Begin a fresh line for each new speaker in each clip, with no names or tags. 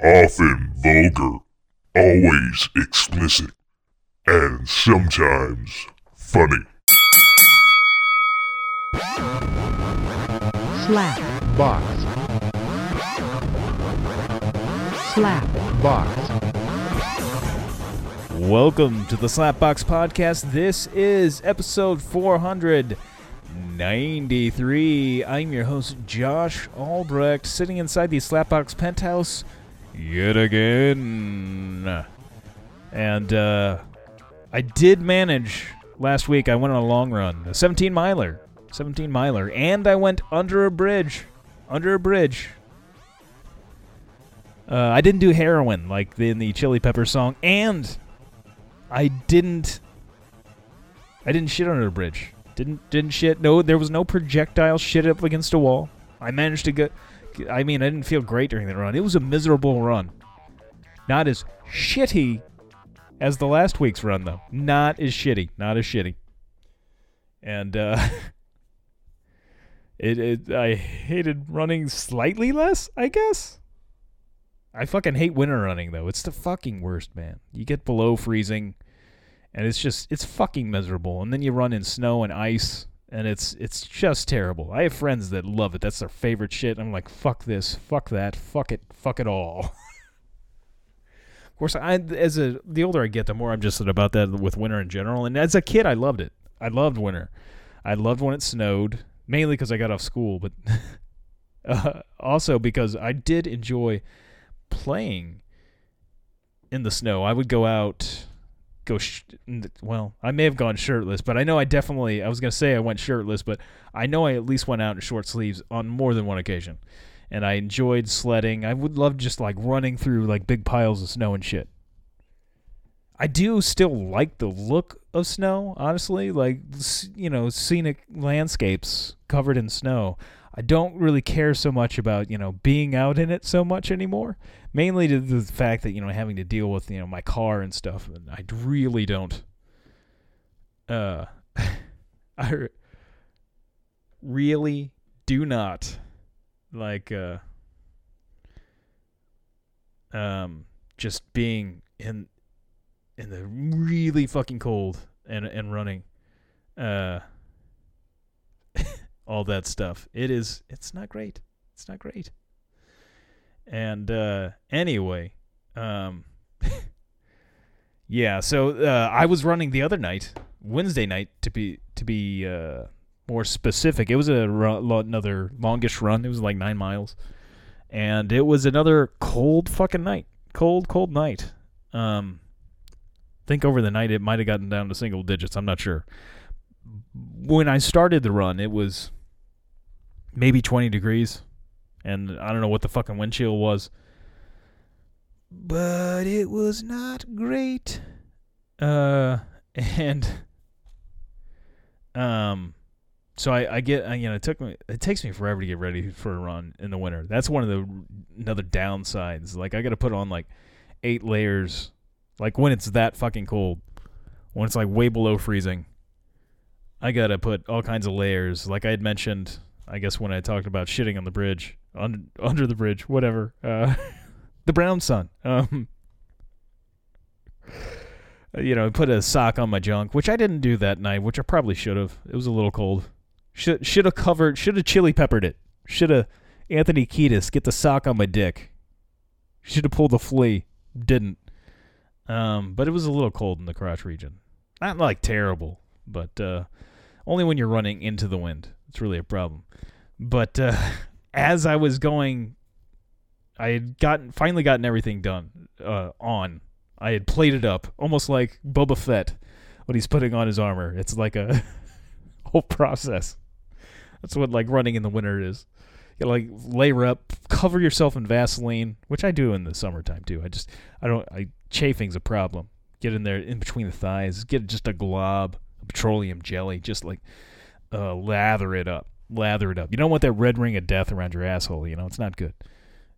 often vulgar, always explicit, and sometimes funny.
slap
box,
slap
box,
Welcome to the Slapbox Podcast. This is episode 493. I'm your host, Josh Albrecht, sitting inside the Slapbox penthouse yet again. And uh, I did manage last week. I went on a long run, a 17 miler, 17 miler, and I went under a bridge, under a bridge. Uh, I didn't do heroin like in the Chili Pepper song, and I didn't. I didn't shit under a bridge. Didn't didn't shit. No, there was no projectile shit up against a wall. I managed to get. I mean, I didn't feel great during the run. It was a miserable run. Not as shitty as the last week's run, though. Not as shitty. Not as shitty. And uh, it, it I hated running slightly less. I guess. I fucking hate winter running though. It's the fucking worst, man. You get below freezing and it's just it's fucking miserable. And then you run in snow and ice and it's it's just terrible. I have friends that love it. That's their favorite shit. I'm like, fuck this, fuck that, fuck it, fuck it all. of course, I as a the older I get, the more I'm just about that with winter in general. And as a kid, I loved it. I loved winter. I loved when it snowed, mainly because I got off school, but uh, also because I did enjoy playing in the snow. I would go out, go. Sh- well, I may have gone shirtless, but I know I definitely. I was gonna say I went shirtless, but I know I at least went out in short sleeves on more than one occasion, and I enjoyed sledding. I would love just like running through like big piles of snow and shit. I do still like the look of snow, honestly. Like you know, scenic landscapes covered in snow. I don't really care so much about you know being out in it so much anymore. Mainly to the fact that you know having to deal with you know my car and stuff. And I really don't. Uh, I really do not like uh um just being in in the really fucking cold and and running uh all that stuff. It is it's not great. It's not great. And uh anyway, um yeah, so uh I was running the other night, Wednesday night to be to be uh more specific. It was a another longish run. It was like 9 miles. And it was another cold fucking night. Cold cold night. Um think over the night it might have gotten down to single digits. I'm not sure. When I started the run, it was maybe 20 degrees, and I don't know what the fucking wind chill was, but it was not great. Uh, and um, so I, I get, you know, it took me, it takes me forever to get ready for a run in the winter. That's one of the another downsides. Like I got to put on like eight layers, like when it's that fucking cold, when it's like way below freezing. I gotta put all kinds of layers. Like I had mentioned, I guess when I talked about shitting on the bridge, under under the bridge, whatever. Uh, the brown sun. Um, you know, put a sock on my junk, which I didn't do that night, which I probably should have. It was a little cold. Should should have covered. Should have chili peppered it. Should have Anthony Kiedis get the sock on my dick. Should have pulled the flea. Didn't. Um, but it was a little cold in the crotch region. Not like terrible, but uh, only when you're running into the wind. It's really a problem. But uh, as I was going, I had gotten finally gotten everything done uh, on. I had plated up, almost like Boba Fett when he's putting on his armor. It's like a whole process. That's what like running in the winter is. Like layer up, cover yourself in Vaseline, which I do in the summertime too. I just I don't I chafing's a problem. Get in there in between the thighs, get just a glob of petroleum jelly, just like uh, lather it up, lather it up. You don't want that red ring of death around your asshole. You know it's not good.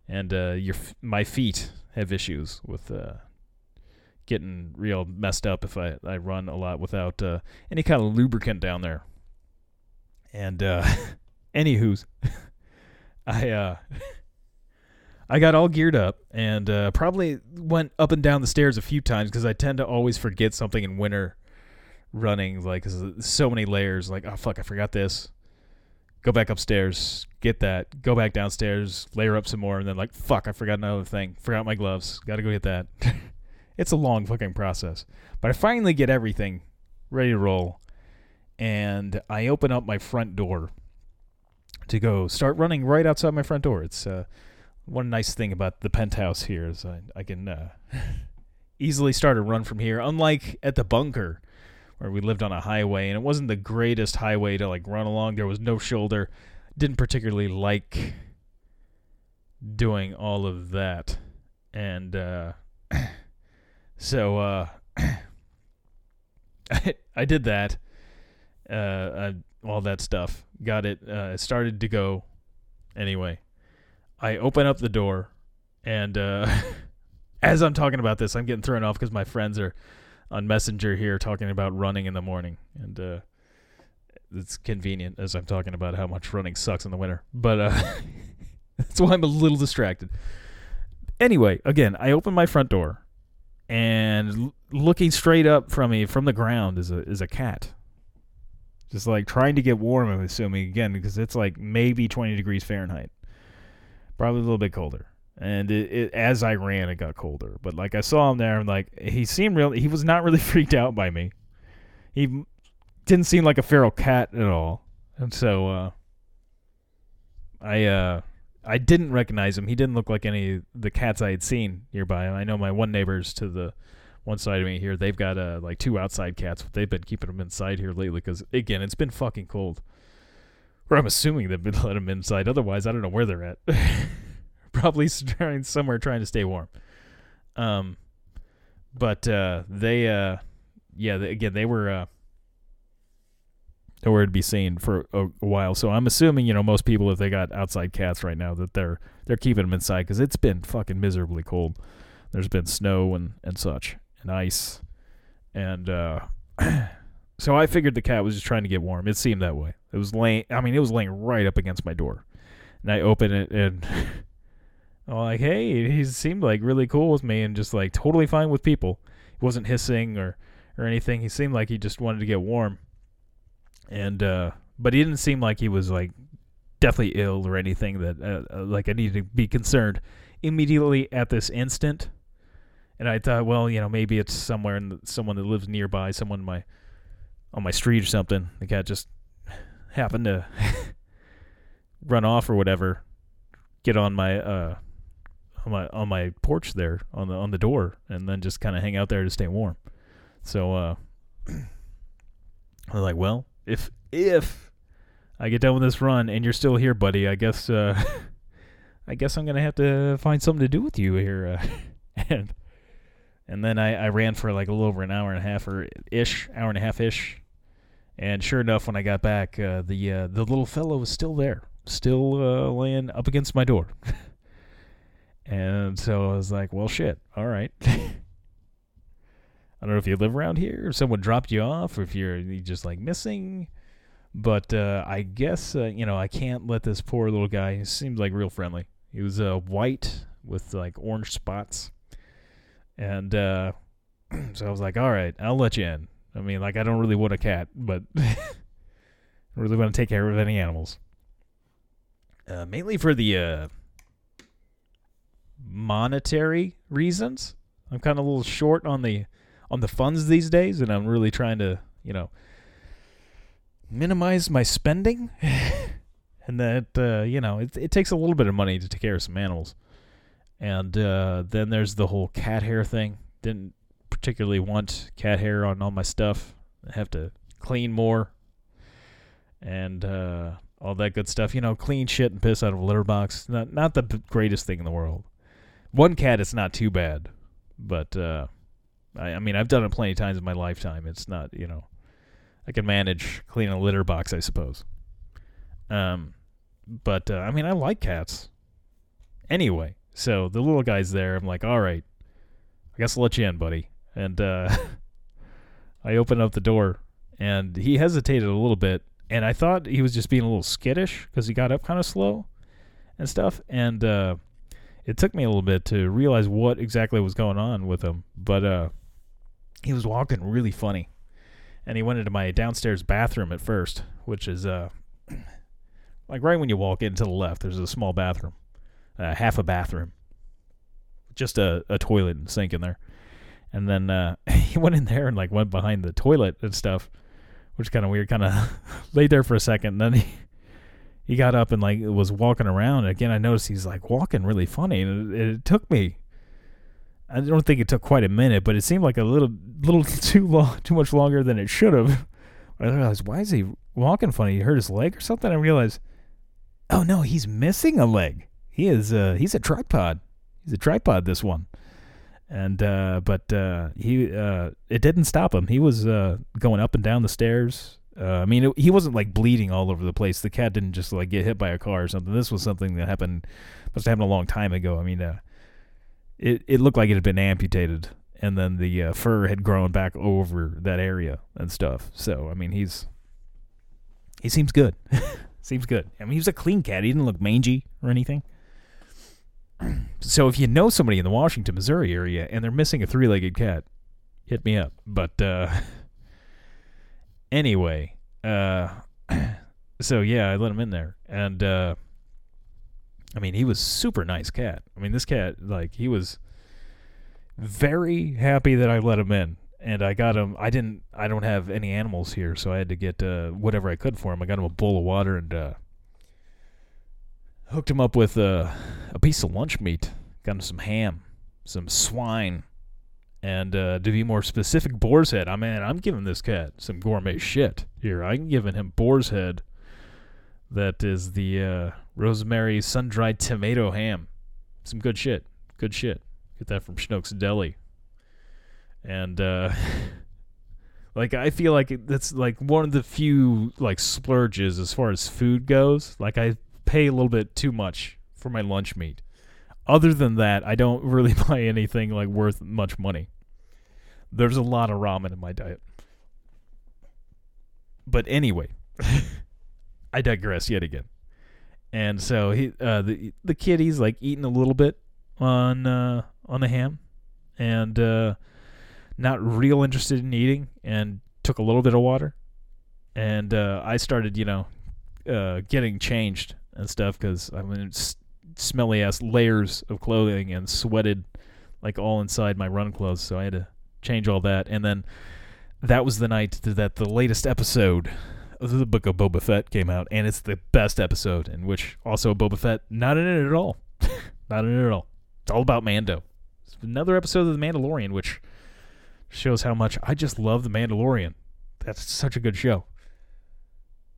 And uh, your my feet have issues with uh, getting real messed up if I, I run a lot without uh, any kind of lubricant down there. And uh, anywho's, I uh, I got all geared up and uh, probably went up and down the stairs a few times because I tend to always forget something in winter running. Like so many layers. Like oh fuck, I forgot this. Go back upstairs, get that. Go back downstairs, layer up some more, and then like fuck, I forgot another thing. Forgot my gloves. Got to go get that. it's a long fucking process, but I finally get everything ready to roll, and I open up my front door to go start running right outside my front door. It's uh, one nice thing about the penthouse here is I, I can uh, easily start a run from here. Unlike at the bunker, where we lived on a highway and it wasn't the greatest highway to like run along. There was no shoulder. Didn't particularly like doing all of that, and uh, so uh, I, I did that. Uh, I, all that stuff. Got it. Uh, it started to go. Anyway, I open up the door, and uh, as I'm talking about this, I'm getting thrown off because my friends are on Messenger here talking about running in the morning, and uh, it's convenient as I'm talking about how much running sucks in the winter. But uh, that's why I'm a little distracted. Anyway, again, I open my front door, and l- looking straight up from me from the ground is a is a cat. Just like trying to get warm, I'm assuming again because it's like maybe 20 degrees Fahrenheit, probably a little bit colder. And it, it, as I ran, it got colder. But like I saw him there, and like he seemed real. He was not really freaked out by me. He didn't seem like a feral cat at all. And so uh, I uh, I didn't recognize him. He didn't look like any of the cats I had seen nearby. I know my one neighbor's to the one side of me here. They've got uh, like two outside cats, but they've been keeping them inside here lately because again, it's been fucking cold. Or I'm assuming they've been letting them inside. Otherwise, I don't know where they're at. Probably trying somewhere trying to stay warm. Um, but uh, they uh, yeah, they, again, they were uh, nowhere to be seen for a, a while. So I'm assuming you know most people if they got outside cats right now that they're they're keeping them inside because it's been fucking miserably cold. There's been snow and and such and ice, and uh, so I figured the cat was just trying to get warm. It seemed that way. It was laying. I mean, it was laying right up against my door, and I open it and. I'm like, hey, he seemed like really cool with me and just like totally fine with people. He wasn't hissing or or anything. He seemed like he just wanted to get warm. And uh but he didn't seem like he was like deathly ill or anything that uh, uh, like I needed to be concerned immediately at this instant. And I thought, well, you know, maybe it's somewhere in the, someone that lives nearby, someone my on my street or something. The cat just happened to run off or whatever. Get on my uh on my on my porch there on the on the door and then just kind of hang out there to stay warm. So uh I was like, well, if if I get done with this run and you're still here, buddy, I guess uh I guess I'm gonna have to find something to do with you here. Uh, and and then I, I ran for like a little over an hour and a half or ish, hour and a half ish. And sure enough, when I got back, uh, the uh, the little fellow was still there, still uh, laying up against my door. and so I was like, well, shit, all right. I don't know if you live around here, if someone dropped you off, or if you're just like missing. But uh, I guess uh, you know I can't let this poor little guy. He seemed like real friendly. He was uh, white with like orange spots, and uh, so I was like, "All right, I'll let you in." I mean, like I don't really want a cat, but I really want to take care of any animals. Uh, mainly for the uh, monetary reasons. I'm kind of a little short on the on the funds these days, and I'm really trying to, you know, minimize my spending. and that, uh, you know, it, it takes a little bit of money to take care of some animals. And uh, then there's the whole cat hair thing. Didn't particularly want cat hair on all my stuff. I have to clean more and uh, all that good stuff. You know, clean shit and piss out of a litter box. Not not the greatest thing in the world. One cat, it's not too bad, but uh, I, I mean, I've done it plenty of times in my lifetime. It's not, you know, I can manage cleaning a litter box, I suppose. Um, but uh, I mean, I like cats. Anyway, so the little guy's there. I'm like, all right, I guess I'll let you in, buddy. And uh, I open up the door, and he hesitated a little bit, and I thought he was just being a little skittish because he got up kind of slow and stuff. And uh, it took me a little bit to realize what exactly was going on with him, but uh, he was walking really funny, and he went into my downstairs bathroom at first, which is uh, like right when you walk in to the left. There's a small bathroom, uh, half a bathroom, just a, a toilet and sink in there, and then uh, he went in there and like went behind the toilet and stuff, which kind of weird. Kind of laid there for a second, and then he he got up and like was walking around. Again, I noticed he's like walking really funny, and it, it took me. I don't think it took quite a minute, but it seemed like a little, little too long, too much longer than it should have. I realized, why is he walking funny? He hurt his leg or something. I realized, oh no, he's missing a leg. He is, uh, he's a tripod. He's a tripod. This one, and uh, but uh, he, uh, it didn't stop him. He was uh, going up and down the stairs. Uh, I mean, it, he wasn't like bleeding all over the place. The cat didn't just like get hit by a car or something. This was something that happened, must have happened a long time ago. I mean, uh, it it looked like it had been amputated, and then the uh, fur had grown back over that area and stuff. So, I mean, he's he seems good. seems good. I mean, he was a clean cat. He didn't look mangy or anything. so, if you know somebody in the Washington, Missouri area and they're missing a three-legged cat, hit me up. But uh, anyway, uh, so yeah, I let him in there, and uh, I mean, he was super nice cat. I mean, this cat, like, he was very happy that I let him in, and I got him. I didn't. I don't have any animals here, so I had to get uh, whatever I could for him. I got him a bowl of water and uh, hooked him up with uh, a piece of lunch meat. Got him some ham, some swine, and uh, to be more specific, boar's head. I mean, I'm giving this cat some gourmet shit here. I'm giving him boar's head. That is the uh, rosemary sun dried tomato ham. Some good shit. Good shit. Get that from Schnucks Deli. And uh, like I feel like that's like one of the few like splurges as far as food goes. Like I pay a little bit too much for my lunch meat. Other than that, I don't really buy anything like worth much money. There's a lot of ramen in my diet. But anyway, I digress yet again. And so he, uh, the the kid, he's like eating a little bit on uh, on the ham, and uh, not real interested in eating, and took a little bit of water, and uh, I started, you know, uh, getting changed and stuff because I'm in smelly ass layers of clothing and sweated like all inside my run clothes, so I had to change all that, and then that was the night that the latest episode of the Book of Boba Fett came out, and it's the best episode, in which also Boba Fett not in it at all, not in it at all. It's all about Mando. It's another episode of The Mandalorian, which shows how much I just love The Mandalorian. That's such a good show.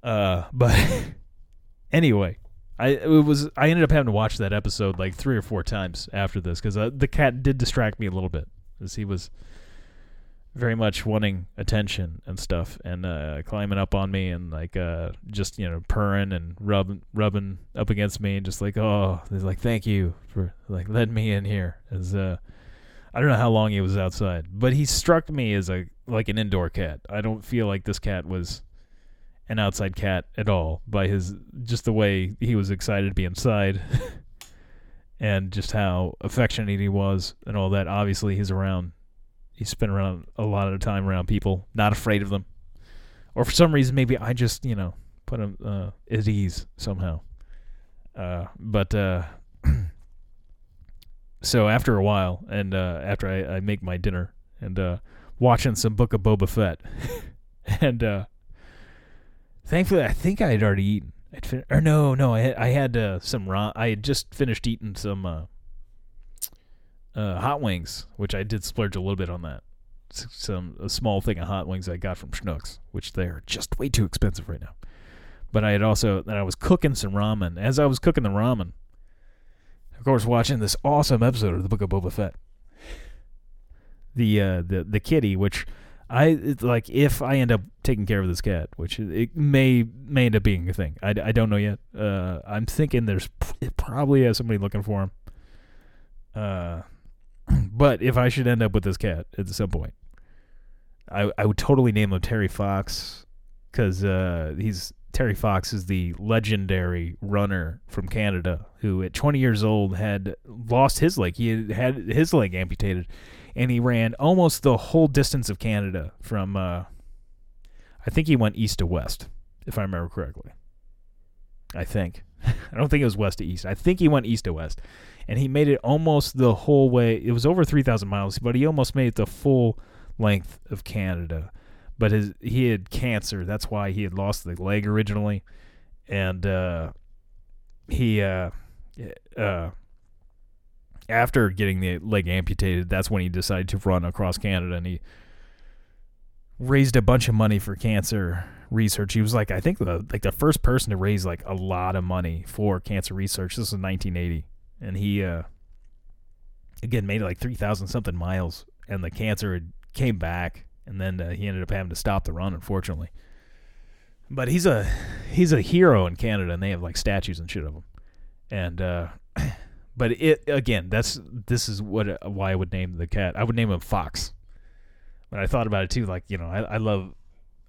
Uh, but anyway, I it was I ended up having to watch that episode like three or four times after this because uh, the cat did distract me a little bit as he was very much wanting attention and stuff and uh, climbing up on me and like uh, just you know purring and rubbing rubbing up against me and just like oh he's like thank you for like letting me in here as uh I don't know how long he was outside but he struck me as a like an indoor cat. I don't feel like this cat was an outside cat at all by his just the way he was excited to be inside and just how affectionate he was and all that. Obviously he's around. He spent around a lot of time around people, not afraid of them, or for some reason maybe I just you know put him uh, at ease somehow. Uh, but uh, so after a while, and uh, after I, I make my dinner and uh, watching some Book of Boba Fett, and uh, thankfully I think I had already eaten. I'd fin- or no, no, I had, I had uh, some raw. I had just finished eating some. Uh, uh, hot wings, which I did splurge a little bit on that. S- Some a small thing of hot wings I got from Schnucks, which they're just way too expensive right now. But I had also then I was cooking some ramen. As I was cooking the ramen, of course, watching this awesome episode of the Book of Boba Fett. The uh, the the kitty, which I like, if I end up taking care of this cat, which it may may end up being a thing. I, I don't know yet. Uh, I'm thinking there's probably has somebody looking for him. Uh, but if I should end up with this cat at some point, I I would totally name him Terry Fox because uh, he's Terry Fox is the legendary runner from Canada who, at 20 years old, had lost his leg. He had had his leg amputated, and he ran almost the whole distance of Canada from. Uh, I think he went east to west, if I remember correctly. I think. I don't think it was west to east. I think he went east to west, and he made it almost the whole way. It was over 3,000 miles, but he almost made it the full length of Canada but his he had cancer. That's why he had lost the leg originally, and uh, he uh, uh, after getting the leg amputated, that's when he decided to run across Canada, and he raised a bunch of money for cancer research. He was like, I think the like the first person to raise like a lot of money for cancer research. This was 1980, and he uh, again made like three thousand something miles, and the cancer came back and then uh, he ended up having to stop the run, unfortunately. But he's a he's a hero in Canada, and they have like statues and shit of him. And uh, but it again, that's this is what uh, why I would name the cat. I would name him Fox. But I thought about it too, like you know, I, I love.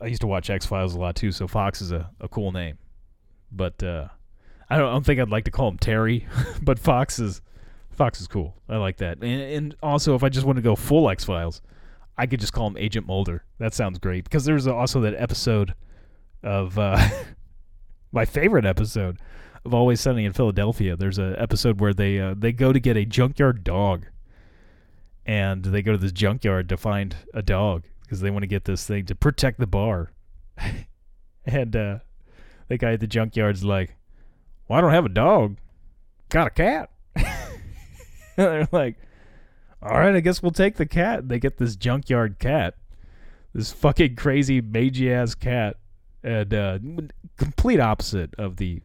I used to watch X Files a lot too, so Fox is a, a cool name. But uh, I don't, I don't think I'd like to call him Terry, but Fox is Fox is cool. I like that. And, and also, if I just want to go full X Files, I could just call him Agent Mulder. That sounds great because there's also that episode of uh, my favorite episode of Always Sunny in Philadelphia. There's an episode where they uh, they go to get a junkyard dog, and they go to this junkyard to find a dog because they want to get this thing to protect the bar. and uh, the guy at the junkyard's like, "Well, I don't have a dog. Got a cat." they're like all right, I guess we'll take the cat. They get this junkyard cat, this fucking crazy mangy ass cat, and uh, complete opposite of the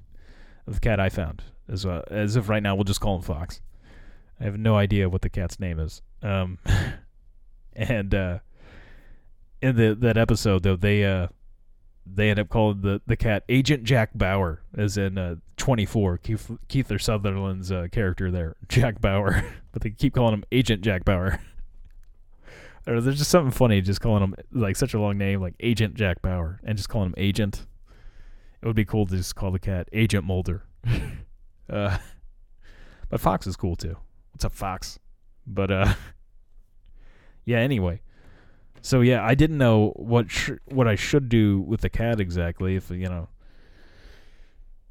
the cat I found. As uh, as if right now we'll just call him Fox. I have no idea what the cat's name is. Um, and uh, in the that episode though, they uh, they end up calling the, the cat Agent Jack Bauer, as in uh, 24, Keith, Kiefer Sutherland's uh, character there, Jack Bauer. but they keep calling him Agent Jack Bauer. or there's just something funny just calling him like such a long name, like Agent Jack Bauer, and just calling him Agent. It would be cool to just call the cat Agent Mulder. uh, but Fox is cool too. What's up, Fox? But uh, yeah. Anyway, so yeah, I didn't know what sh- what I should do with the cat exactly. If you know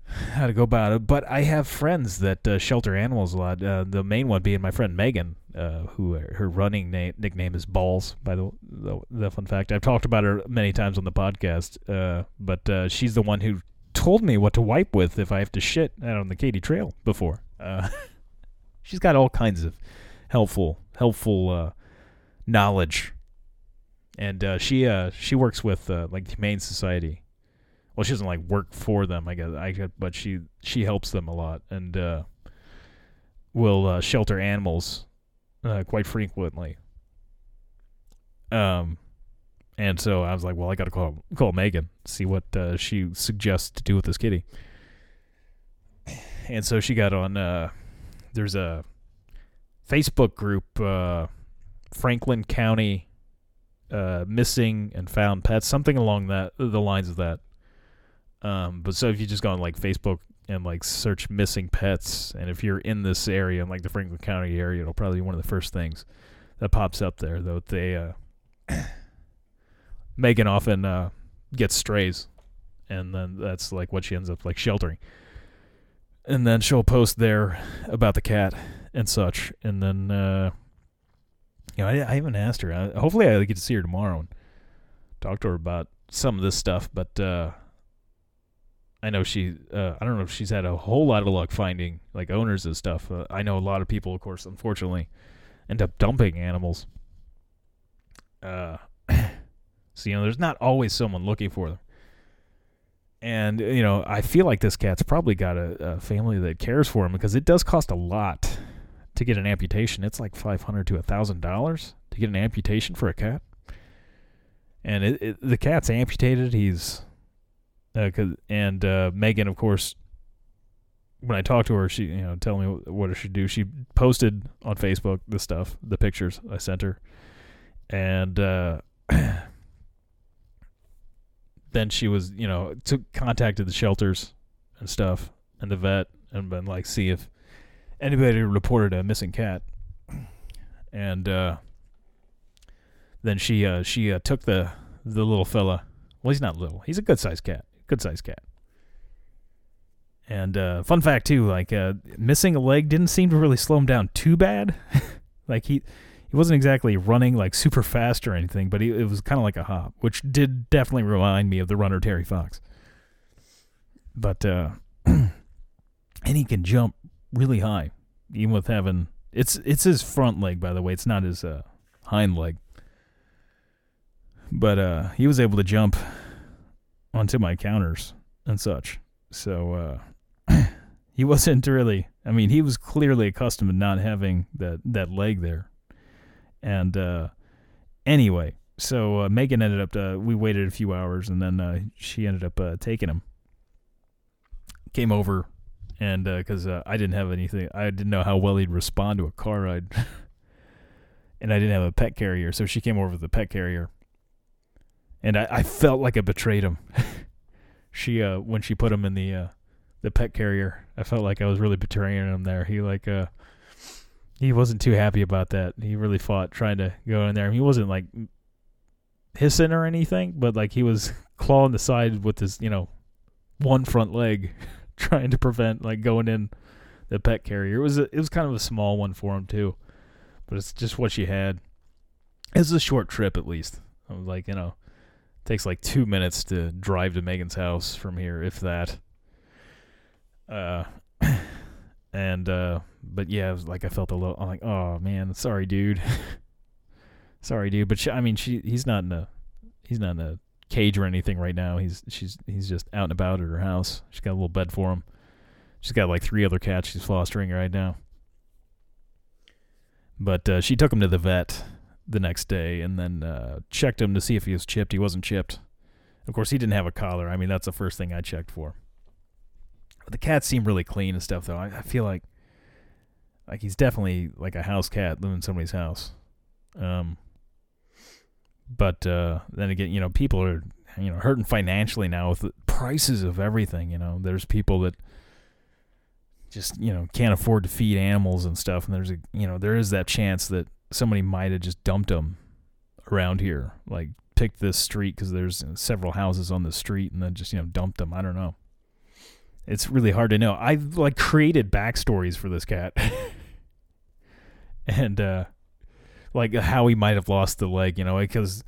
how to go about it, but I have friends that uh, shelter animals a lot. Uh, the main one being my friend Megan, uh, who uh, her running name nickname is Balls. By the, the, the fun fact, I've talked about her many times on the podcast. Uh, but uh, she's the one who told me what to wipe with if I have to shit out on the Katy Trail before. she's got all kinds of helpful helpful knowledge and uh, she uh, she works with uh, like the Humane Society. Well, she doesn't like work for them, I guess. I guess, but she she helps them a lot and uh, will uh, shelter animals uh, quite frequently. Um, and so I was like, well, I got to call call Megan, see what uh, she suggests to do with this kitty. And so she got on. Uh, there's a Facebook group, uh, Franklin County uh, missing and found pets, something along that the lines of that. Um, but so if you just go on like Facebook and like search missing pets, and if you're in this area, in like the Franklin County area, it'll probably be one of the first things that pops up there. Though they, uh, Megan often uh, gets strays, and then that's like what she ends up like sheltering. And then she'll post there about the cat and such, and then uh, you know, I, I haven't asked her. I, hopefully, I get to see her tomorrow and talk to her about some of this stuff. But uh, I know she. Uh, I don't know if she's had a whole lot of luck finding like owners of stuff. Uh, I know a lot of people, of course, unfortunately, end up dumping animals. Uh, so you know, there's not always someone looking for them. And you know, I feel like this cat's probably got a, a family that cares for him because it does cost a lot to get an amputation. It's like five hundred to a thousand dollars to get an amputation for a cat. And it, it, the cat's amputated. He's uh, and uh, Megan, of course, when I talked to her, she you know tell me what I should do. She posted on Facebook the stuff, the pictures I sent her, and uh, then she was, you know, took contacted the shelters and stuff and the vet and been like, see if anybody reported a missing cat. And uh, then she uh, she uh, took the the little fella. Well, he's not little. He's a good sized cat. Good sized cat. And uh, fun fact too, like uh, missing a leg didn't seem to really slow him down too bad. like he he wasn't exactly running like super fast or anything, but he, it was kind of like a hop, which did definitely remind me of the runner Terry Fox. But uh, and he can jump really high, even with having it's it's his front leg, by the way. It's not his uh, hind leg. But uh, he was able to jump onto my counters and such. So uh, he wasn't really. I mean, he was clearly accustomed to not having that that leg there. And uh, anyway, so uh, Megan ended up. Uh, we waited a few hours, and then uh, she ended up uh, taking him. Came over, and because I didn't have anything, I didn't know how well he'd respond to a car ride, and I didn't have a pet carrier, so she came over with the pet carrier, and I, I felt like I betrayed him. she uh, when she put him in the uh, the pet carrier, I felt like I was really betraying him there. He like uh he wasn't too happy about that. He really fought trying to go in there. He wasn't like hissing or anything, but like he was clawing the side with his, you know, one front leg, trying to prevent like going in the pet carrier. It was a, it was kind of a small one for him too, but it's just what she had. It's a short trip at least. I was like, you know, takes like two minutes to drive to Megan's house from here, if that. Uh, and uh, but yeah, it was like I felt a little. I'm like, oh man, sorry, dude. sorry, dude. But she, I mean, she he's not in a he's not in a cage or anything right now. He's she's he's just out and about at her house. She's got a little bed for him. She's got like three other cats she's fostering right now. But uh, she took him to the vet the next day and then uh, checked him to see if he was chipped. He wasn't chipped. Of course, he didn't have a collar. I mean, that's the first thing I checked for. The cats seem really clean and stuff, though. I, I feel like like he's definitely like a house cat living in somebody's house. Um, but uh, then again, you know, people are you know hurting financially now with the prices of everything. You know, there's people that just you know can't afford to feed animals and stuff, and there's a you know there is that chance that somebody might have just dumped them around here, like picked this street because there's several houses on the street, and then just you know dumped them. I don't know. It's really hard to know. I've like created backstories for this cat. and uh like how he might have lost the leg, you know, because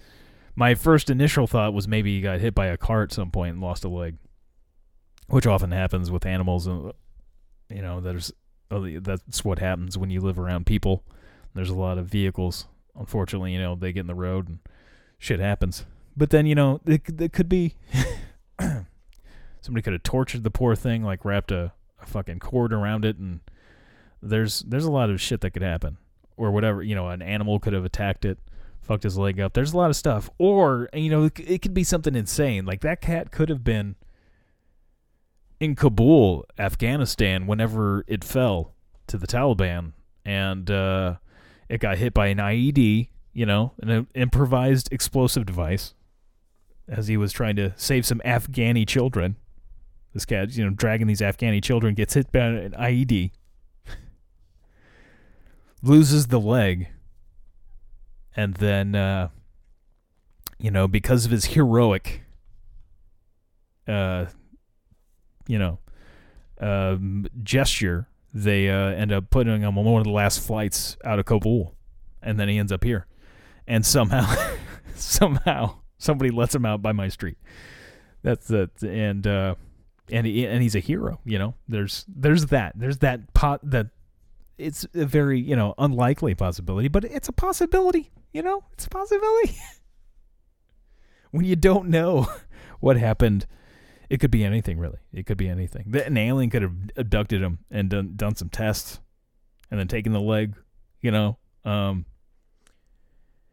my first initial thought was maybe he got hit by a car at some point and lost a leg, which often happens with animals. And you know, there's uh, that's what happens when you live around people. There's a lot of vehicles. Unfortunately, you know, they get in the road and shit happens. But then, you know, it, it could be somebody could have tortured the poor thing, like wrapped a, a fucking cord around it, and there's there's a lot of shit that could happen, or whatever. You know, an animal could have attacked it, fucked his leg up. There's a lot of stuff, or you know, it, it could be something insane. Like that cat could have been in Kabul, Afghanistan, whenever it fell to the Taliban, and uh, it got hit by an IED. You know, an improvised explosive device, as he was trying to save some Afghani children. This cat, you know, dragging these Afghani children, gets hit by an IED, loses the leg, and then, uh, you know, because of his heroic, uh, you know, um, gesture, they uh, end up putting him on one of the last flights out of Kabul, and then he ends up here, and somehow, somehow, somebody lets him out by my street. That's that, and uh, and he, and he's a hero. You know, there's there's that there's that pot that it's a very you know unlikely possibility, but it's a possibility. You know, it's a possibility. when you don't know what happened, it could be anything really. It could be anything. An alien could have abducted him and done done some tests, and then taken the leg. You know, um,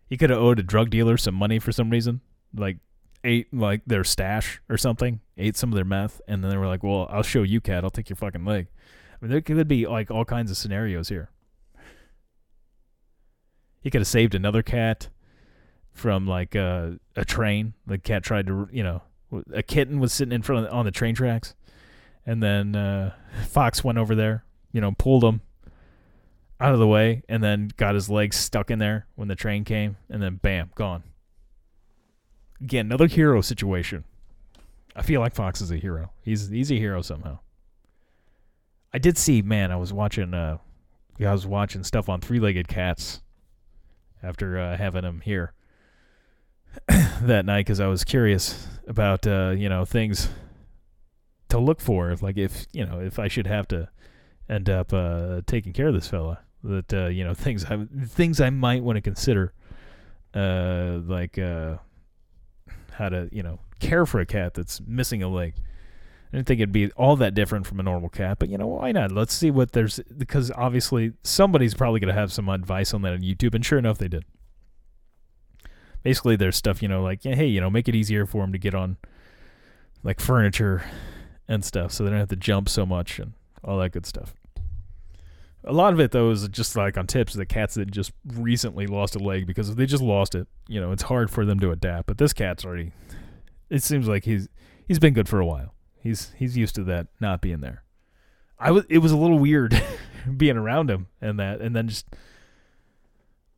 he could have owed a drug dealer some money for some reason, like ate like their stash or something, ate some of their meth, and then they were like, "Well, I'll show you, cat. I'll take your fucking leg." I mean, there could be like all kinds of scenarios here. He could have saved another cat from like uh, a train. The cat tried to, you know, A kitten was sitting in front of on the train tracks, and then uh, Fox went over there, you know, pulled him out of the way, and then got his legs stuck in there when the train came, and then bam, gone. Again, another hero situation. I feel like Fox is a hero. He's he's a hero somehow. I did see, man. I was watching. Uh, I was watching stuff on three-legged cats after uh, having him here that night because I was curious about uh, you know things to look for. Like if you know if I should have to end up uh, taking care of this fella, that uh, you know things I things I might want to consider, uh, like uh, how to you know care for a cat that's missing a leg. I didn't think it'd be all that different from a normal cat, but you know why not? Let's see what there's because obviously somebody's probably gonna have some advice on that on YouTube, and sure enough, they did. Basically, there's stuff you know like hey, you know, make it easier for them to get on like furniture and stuff, so they don't have to jump so much and all that good stuff. A lot of it though is just like on tips the cats that just recently lost a leg because if they just lost it, you know, it's hard for them to adapt. But this cat's already it seems like he's he's been good for a while. He's he's used to that not being there. I was it was a little weird being around him and that and then just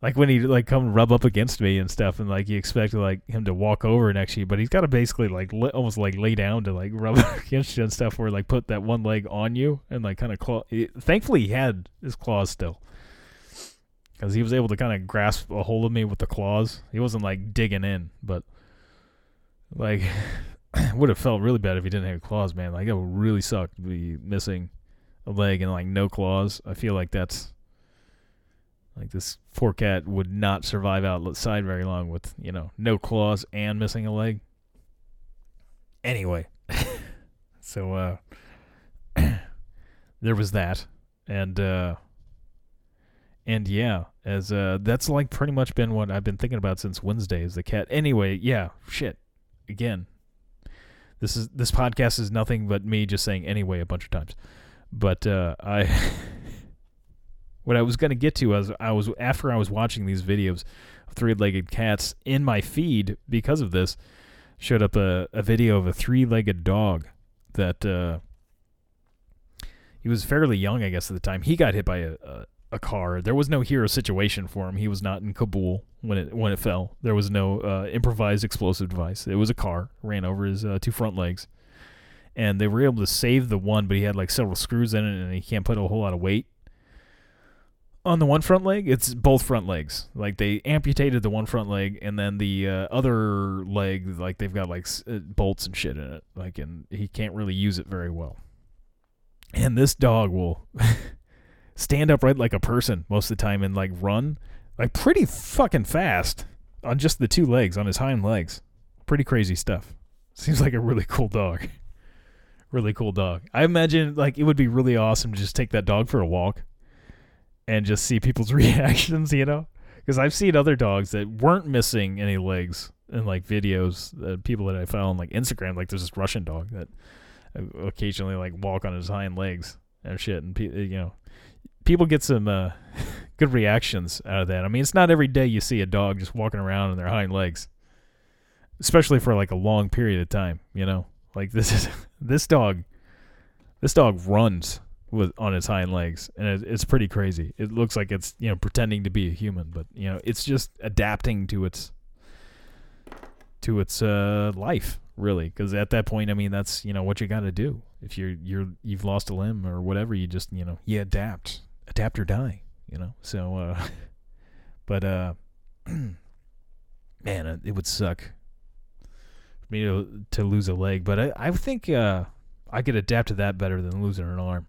like when he like come rub up against me and stuff and like you expect like him to walk over to you but he's got to basically like li- almost like lay down to like rub against you and stuff or like put that one leg on you and like kind of claw thankfully he had his claws still because he was able to kind of grasp a hold of me with the claws he wasn't like digging in but like would have felt really bad if he didn't have claws, man. Like it would really suck to be missing a leg and like no claws. I feel like that's like this poor cat would not survive outside very long with you know no claws and missing a leg. Anyway, so uh, there was that, and uh, and yeah, as uh, that's like pretty much been what I've been thinking about since Wednesday is the cat. Anyway, yeah, shit. Again, this is this podcast is nothing but me just saying anyway a bunch of times. But uh, I what I was gonna get to was I was after I was watching these videos of three-legged cats in my feed because of this showed up a, a video of a three-legged dog that uh, he was fairly young I guess at the time. He got hit by a, a a car. There was no hero situation for him. He was not in Kabul when it when it fell. There was no uh, improvised explosive device. It was a car ran over his uh, two front legs, and they were able to save the one, but he had like several screws in it, and he can't put a whole lot of weight on the one front leg. It's both front legs. Like they amputated the one front leg, and then the uh, other leg, like they've got like uh, bolts and shit in it. Like, and he can't really use it very well. And this dog will. stand upright like a person most of the time and like run like pretty fucking fast on just the two legs on his hind legs. Pretty crazy stuff. Seems like a really cool dog. really cool dog. I imagine like it would be really awesome to just take that dog for a walk and just see people's reactions, you know? Because I've seen other dogs that weren't missing any legs in like videos, uh, people that I found on like Instagram. Like there's this Russian dog that occasionally like walk on his hind legs and shit, and you know, people get some uh, good reactions out of that. I mean, it's not every day you see a dog just walking around on their hind legs, especially for like a long period of time. You know, like this is this dog. This dog runs with on its hind legs, and it, it's pretty crazy. It looks like it's you know pretending to be a human, but you know it's just adapting to its to its uh, life really because at that point i mean that's you know what you got to do. If you're you're you've lost a limb or whatever you just you know you adapt adapt or die you know? So uh but uh man it, would suck for me to, to lose a leg but i i think uh i could adapt to that better than losing an arm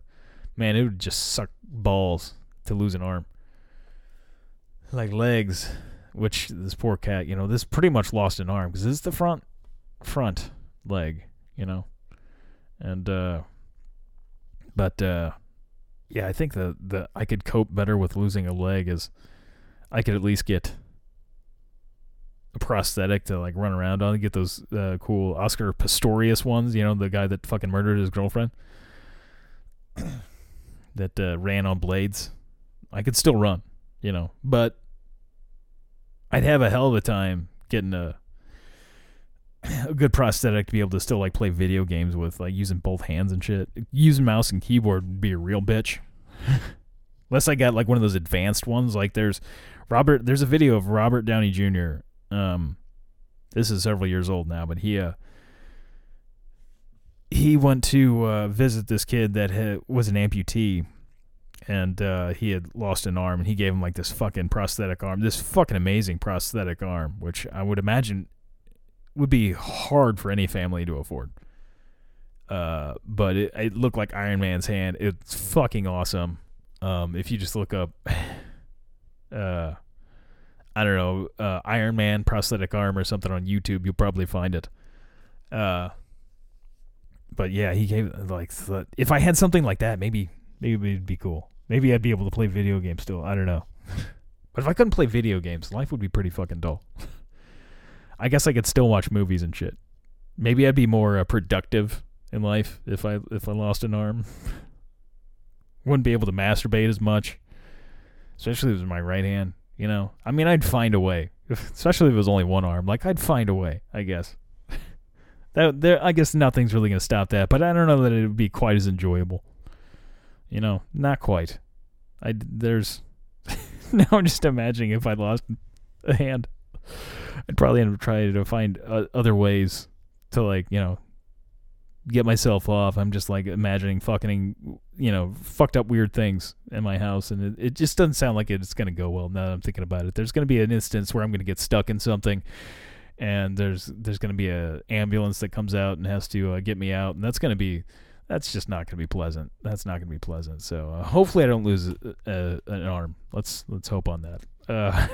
man it would just suck balls to lose an arm like legs which this poor cat you know this pretty much lost an arm because this is the front front leg, you know. And uh but uh yeah, I think the the I could cope better with losing a leg is I could at least get a prosthetic to like run around on, and get those uh, cool Oscar Pistorius ones, you know, the guy that fucking murdered his girlfriend that uh, ran on blades. I could still run, you know, but I'd have a hell of a time getting a a good prosthetic to be able to still like play video games with, like using both hands and shit. Using mouse and keyboard would be a real bitch. Unless I got like one of those advanced ones. Like there's Robert. There's a video of Robert Downey Jr. Um, this is several years old now, but he uh he went to uh, visit this kid that had, was an amputee and uh, he had lost an arm and he gave him like this fucking prosthetic arm this fucking amazing prosthetic arm which i would imagine would be hard for any family to afford. Uh, but it, it looked like iron man's hand. It's fucking awesome. Um, if you just look up uh, i don't know uh, iron man prosthetic arm or something on youtube you'll probably find it. Uh, but yeah, he gave like if I had something like that, maybe maybe it'd be cool. Maybe I'd be able to play video games still. I don't know. but if I couldn't play video games, life would be pretty fucking dull. I guess I could still watch movies and shit. Maybe I'd be more uh, productive in life if I if I lost an arm. Wouldn't be able to masturbate as much, especially if it was my right hand. You know, I mean, I'd find a way. Especially if it was only one arm, like I'd find a way. I guess that there I guess nothing's really gonna stop that, but I don't know that it would be quite as enjoyable. You know, not quite. I there's now I'm just imagining if I lost a hand, I'd probably end up trying to find uh, other ways to like you know get myself off. I'm just like imagining fucking you know fucked up weird things in my house, and it, it just doesn't sound like it's gonna go well. Now that I'm thinking about it, there's gonna be an instance where I'm gonna get stuck in something and there's there's going to be a ambulance that comes out and has to uh, get me out, and that's going to be that's just not going to be pleasant. That's not going to be pleasant. So uh, hopefully I don't lose a, a, an arm. Let's let's hope on that. Uh,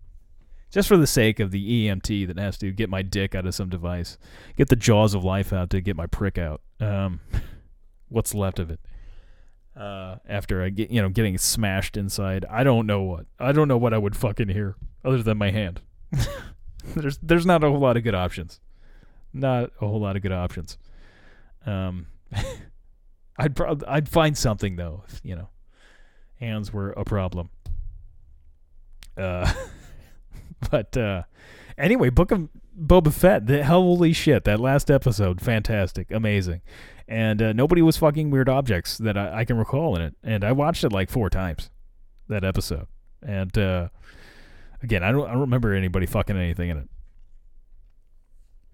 just for the sake of the EMT that has to get my dick out of some device, get the jaws of life out to get my prick out. Um, what's left of it? Uh, after I get you know getting smashed inside, I don't know what. I don't know what I would fucking hear other than my hand. there's there's not a whole lot of good options. Not a whole lot of good options. Um, I'd pro- I'd find something though, if, you know, hands were a problem. Uh, but uh, anyway, Book of Boba Fett. The holy shit, that last episode, fantastic, amazing, and uh, nobody was fucking weird objects that I, I can recall in it. And I watched it like four times, that episode, and uh, Again, I don't I don't remember anybody fucking anything in it.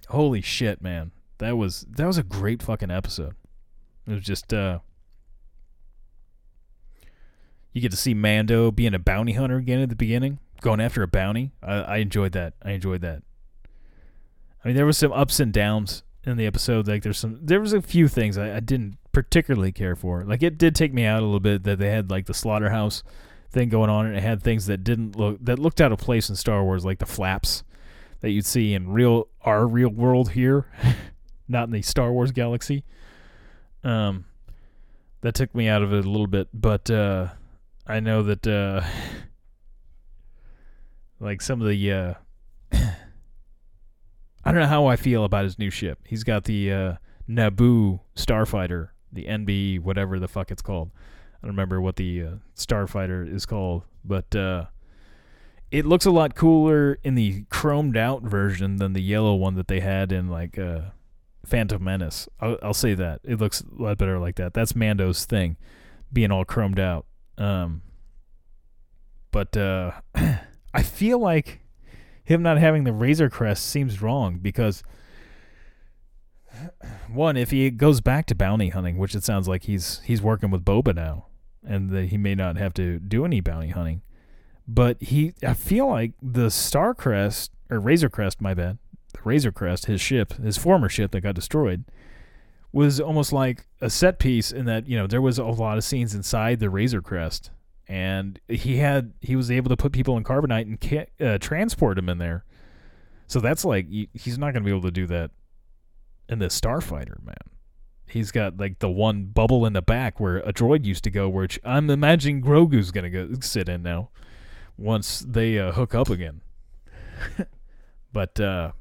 Holy shit, man. That was that was a great fucking episode. It was just uh you get to see Mando being a bounty hunter again at the beginning, going after a bounty. I, I enjoyed that. I enjoyed that. I mean, there was some ups and downs in the episode. Like, there's some, there was a few things I, I didn't particularly care for. Like, it did take me out a little bit that they had like the slaughterhouse thing going on, and it had things that didn't look that looked out of place in Star Wars, like the flaps that you'd see in real our real world here, not in the Star Wars galaxy. Um, that took me out of it a little bit, but uh, I know that uh, like some of the uh, I don't know how I feel about his new ship. He's got the uh, Naboo starfighter, the NB, whatever the fuck it's called. I don't remember what the uh, starfighter is called, but uh, it looks a lot cooler in the chromed out version than the yellow one that they had in like uh, Phantom Menace. I'll, I'll, say that it looks a lot better like that. That's Mando's thing, being all chromed out. Um, but uh, I feel like him not having the Razor Crest seems wrong because one, if he goes back to bounty hunting, which it sounds like he's he's working with Boba now, and that he may not have to do any bounty hunting. But he, I feel like the Star Crest or Razor Crest, my bad, the Razor Crest, his ship, his former ship that got destroyed, was almost like a set piece in that you know there was a lot of scenes inside the Razor Crest, and he had he was able to put people in carbonite and uh, transport them in there. So that's like he's not going to be able to do that in the Starfighter, man he's got like the one bubble in the back where a droid used to go, which I'm imagining Grogu's gonna go sit in now once they uh, hook up again. but uh,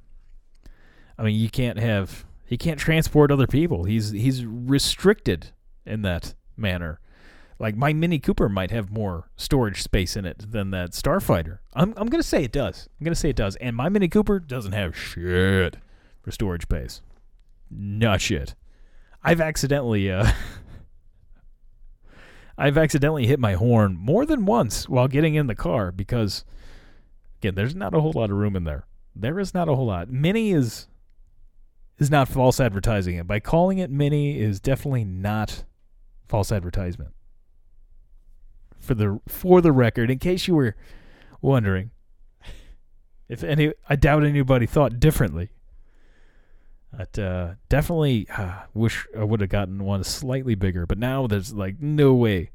I mean, you can't have he can't transport other people. He's he's restricted in that manner. Like my Mini Cooper might have more storage space in it than that Starfighter. I'm I'm gonna say it does. I'm gonna say it does. And my Mini Cooper doesn't have shit. for storage space. Not shit. I've accidentally uh I've accidentally hit my horn more than once while getting in the car because again, there's not a whole lot of room in there. There is not a whole lot. Mini is is not false advertising it. By calling it mini is definitely not false advertisement. For the for the record, in case you were wondering, if any, I doubt anybody thought differently. But uh, definitely uh, wish I would have gotten one slightly bigger. But now there's like no way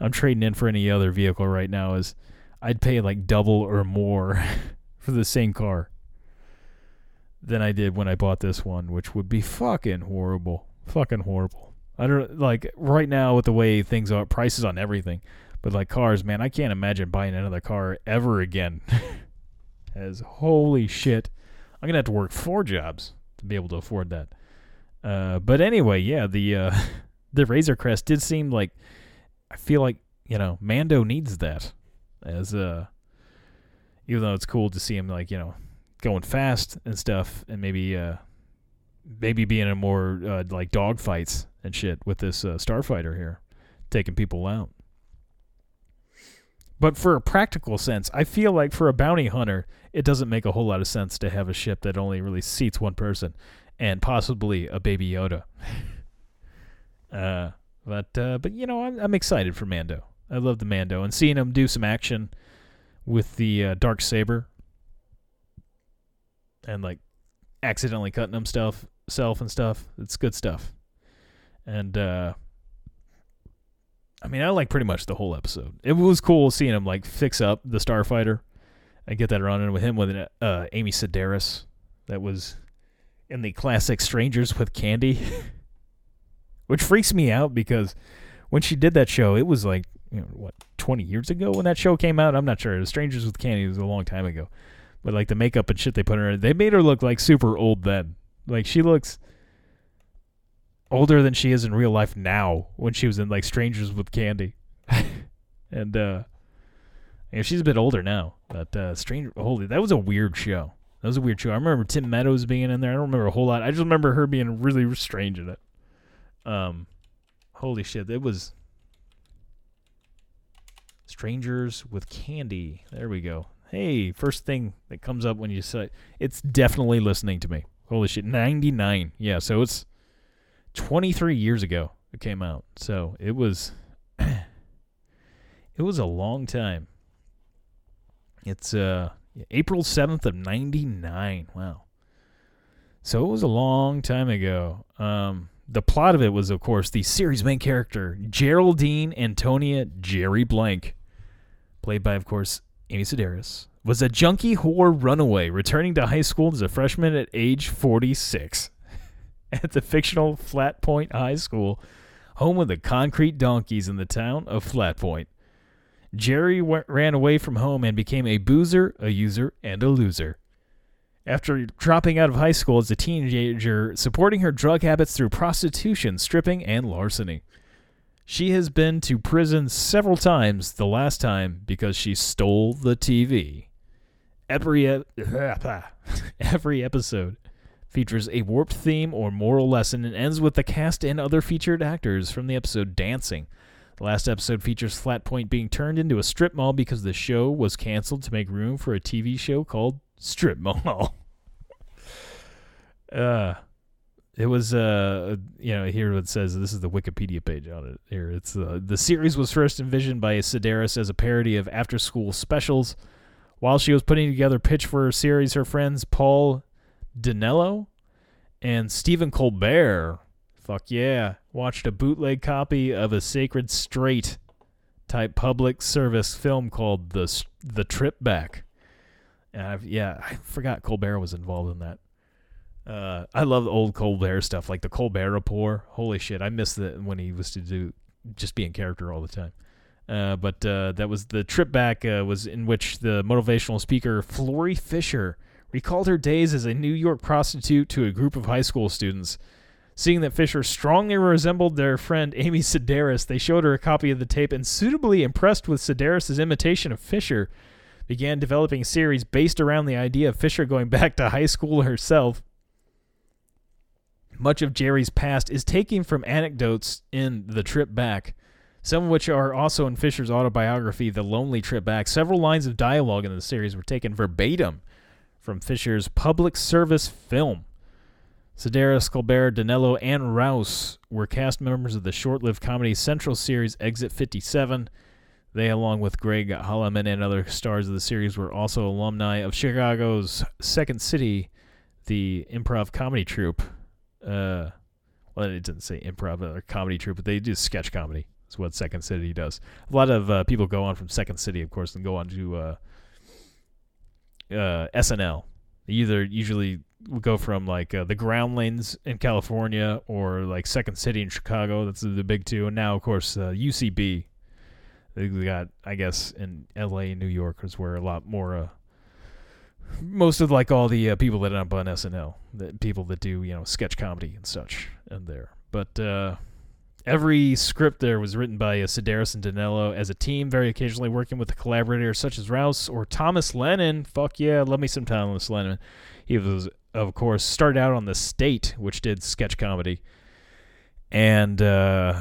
I'm trading in for any other vehicle right now. Is I'd pay like double or more for the same car than I did when I bought this one, which would be fucking horrible. Fucking horrible. I don't like right now with the way things are, prices on everything. But like cars, man, I can't imagine buying another car ever again. As holy shit, I'm gonna have to work four jobs be able to afford that. Uh, but anyway, yeah, the uh, the Razor Crest did seem like I feel like you know Mando needs that as uh, even though it's cool to see him like you know going fast and stuff, and maybe uh, maybe being in more uh, like dogfights and shit with this uh, starfighter here, taking people out. But for a practical sense, I feel like for a bounty hunter, it doesn't make a whole lot of sense to have a ship that only really seats one person and possibly a baby Yoda. uh, but uh, but you know, I'm I'm excited for Mando. I love the Mando and seeing him do some action with the uh, dark saber and like accidentally cutting himself self and stuff. It's good stuff. And uh I mean, I like pretty much the whole episode. It was cool seeing him like fix up the starfighter and get that running with him with uh, Amy Sedaris that was in the classic Strangers with Candy, which freaks me out because when she did that show, it was like you know what twenty years ago when that show came out. I'm not sure. Strangers with Candy was a long time ago, but like the makeup and shit they put her, they made her look like super old then. Like she looks older than she is in real life now when she was in like Strangers with Candy. and uh yeah, she's a bit older now. But uh Stranger holy that was a weird show. That was a weird show. I remember Tim Meadows being in there. I don't remember a whole lot. I just remember her being really strange in it. Um holy shit, it was Strangers with Candy. There we go. Hey, first thing that comes up when you say it's definitely listening to me. Holy shit, 99. Yeah, so it's 23 years ago it came out. So it was it was a long time. It's uh April 7th of 99. Wow. So it was a long time ago. Um the plot of it was of course the series main character Geraldine Antonia Jerry Blank played by of course Amy Sedaris was a junkie whore runaway returning to high school as a freshman at age 46 at the fictional Flat Point High School, home of the concrete donkeys in the town of Flat Point. Jerry w- ran away from home and became a boozer, a user, and a loser. After dropping out of high school as a teenager, supporting her drug habits through prostitution, stripping, and larceny. She has been to prison several times, the last time because she stole the TV. Every, every episode features a warped theme or moral lesson and ends with the cast and other featured actors from the episode dancing. The last episode features Flat Point being turned into a strip mall because the show was canceled to make room for a TV show called Strip Mall. uh it was uh you know here it says this is the Wikipedia page on it here it's uh, the series was first envisioned by Sedaris as a parody of after school specials while she was putting together pitch for her series her friends Paul Dinello and Stephen Colbert fuck yeah watched a bootleg copy of a sacred straight type public service film called the the trip back and I've, yeah I forgot Colbert was involved in that uh, I love the old Colbert stuff, like the Colbert Report. Holy shit, I miss that when he was to do just be in character all the time. Uh, but uh, that was the trip back uh, was in which the motivational speaker Florrie Fisher recalled her days as a New York prostitute to a group of high school students. Seeing that Fisher strongly resembled their friend Amy Sedaris, they showed her a copy of the tape and, suitably impressed with Sedaris' imitation of Fisher, began developing a series based around the idea of Fisher going back to high school herself. Much of Jerry's past is taken from anecdotes in The Trip Back, some of which are also in Fisher's autobiography, The Lonely Trip Back. Several lines of dialogue in the series were taken verbatim from Fisher's public service film. Sedaris, Colbert, Dinello, and Rouse were cast members of the short lived comedy Central series Exit 57. They, along with Greg Hollimon and other stars of the series, were also alumni of Chicago's Second City, the improv comedy troupe. Uh, well, it didn't say improv or comedy troupe, but they do sketch comedy. That's what Second City does. A lot of uh, people go on from Second City, of course, and go on to uh, uh, SNL. They either usually go from like uh, the Groundlings in California or like Second City in Chicago. That's the big two. And now, of course, uh, UCB. They got, I guess, in L.A. and New York is where a lot more. Uh, most of like all the uh, people that end up on SNL, the people that do you know sketch comedy and such, and there. But uh, every script there was written by uh, Sedaris and Dinello as a team, very occasionally working with collaborators such as Rouse or Thomas Lennon. Fuck yeah, love me some Thomas Lennon. He was, of course, started out on The State, which did sketch comedy. And uh,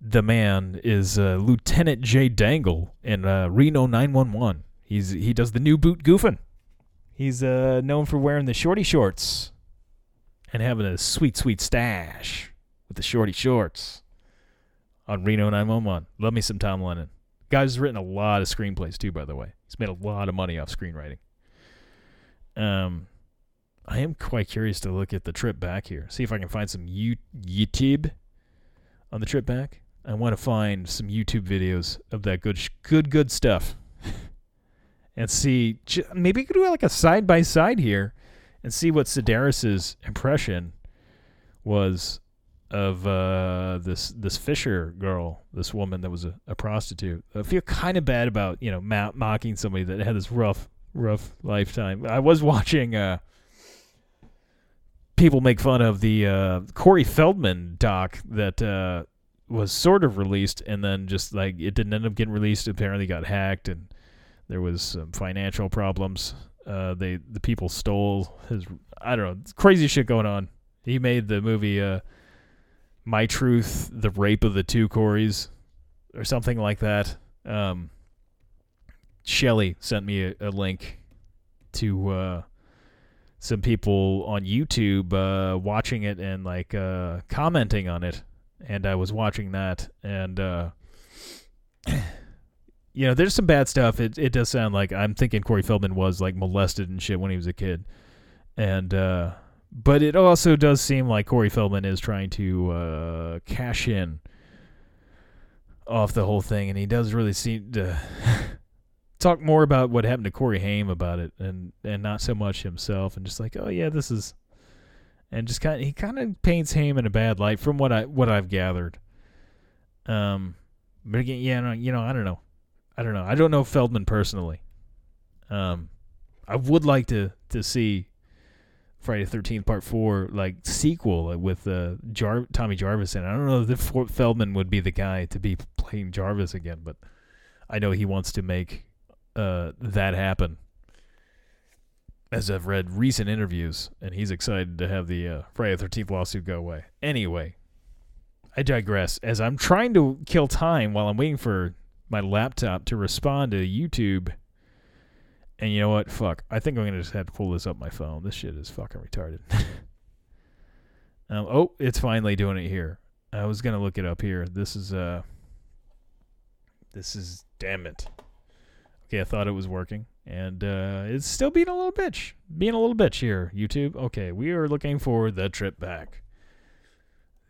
the man is uh, Lieutenant Jay Dangle in uh, Reno 911. He's He does the new boot goofing. He's uh, known for wearing the shorty shorts and having a sweet, sweet stash with the shorty shorts on Reno 911. Love me some Tom Lennon. Guy's written a lot of screenplays too, by the way. He's made a lot of money off screenwriting. Um, I am quite curious to look at the trip back here. See if I can find some U- YouTube on the trip back. I want to find some YouTube videos of that good, sh- good, good stuff, and see. j- Maybe we could do like a side by side here, and see what Sedaris's impression was of uh, this this Fisher girl, this woman that was a, a prostitute. I feel kind of bad about you know ma- mocking somebody that had this rough rough lifetime. I was watching. Uh, people make fun of the uh, Corey Feldman doc that uh, was sort of released and then just like it didn't end up getting released. Apparently, got hacked and there was some financial problems. Uh, they the people stole his. I don't know, crazy shit going on. He made the movie uh, My Truth: The Rape of the Two Coreys, or something like that. Um, Shelly sent me a, a link to uh, some people on YouTube uh, watching it and like uh, commenting on it, and I was watching that, and uh, you know, there's some bad stuff. It it does sound like I'm thinking Corey Feldman was like molested and shit when he was a kid, and uh, but it also does seem like Corey Feldman is trying to uh, cash in off the whole thing, and he does really seem to. talk more about what happened to Corey Haim about it, and and not so much himself, and just like, oh yeah, this is, and just kind of he kind of paints Haim in a bad light from what I what I've gathered. Um, but again, yeah, you know, I don't know, I don't know, I don't know Feldman personally. Um, I would like to to see Friday the Thirteenth Part Four like sequel with uh, Jar- Tommy Jarvis in. I don't know if Fort Feldman would be the guy to be playing Jarvis again, but I know he wants to make uh, that happen. As I've read recent interviews, and he's excited to have the uh, Friday the Thirteenth lawsuit go away. Anyway, I digress. As I'm trying to kill time while I'm waiting for my laptop to respond to YouTube. And you know what? Fuck. I think I'm gonna just have to pull this up my phone. This shit is fucking retarded. um, oh, it's finally doing it here. I was gonna look it up here. This is uh. This is damn it. Okay, I thought it was working, and uh, it's still being a little bitch. Being a little bitch here, YouTube. Okay, we are looking for the trip back.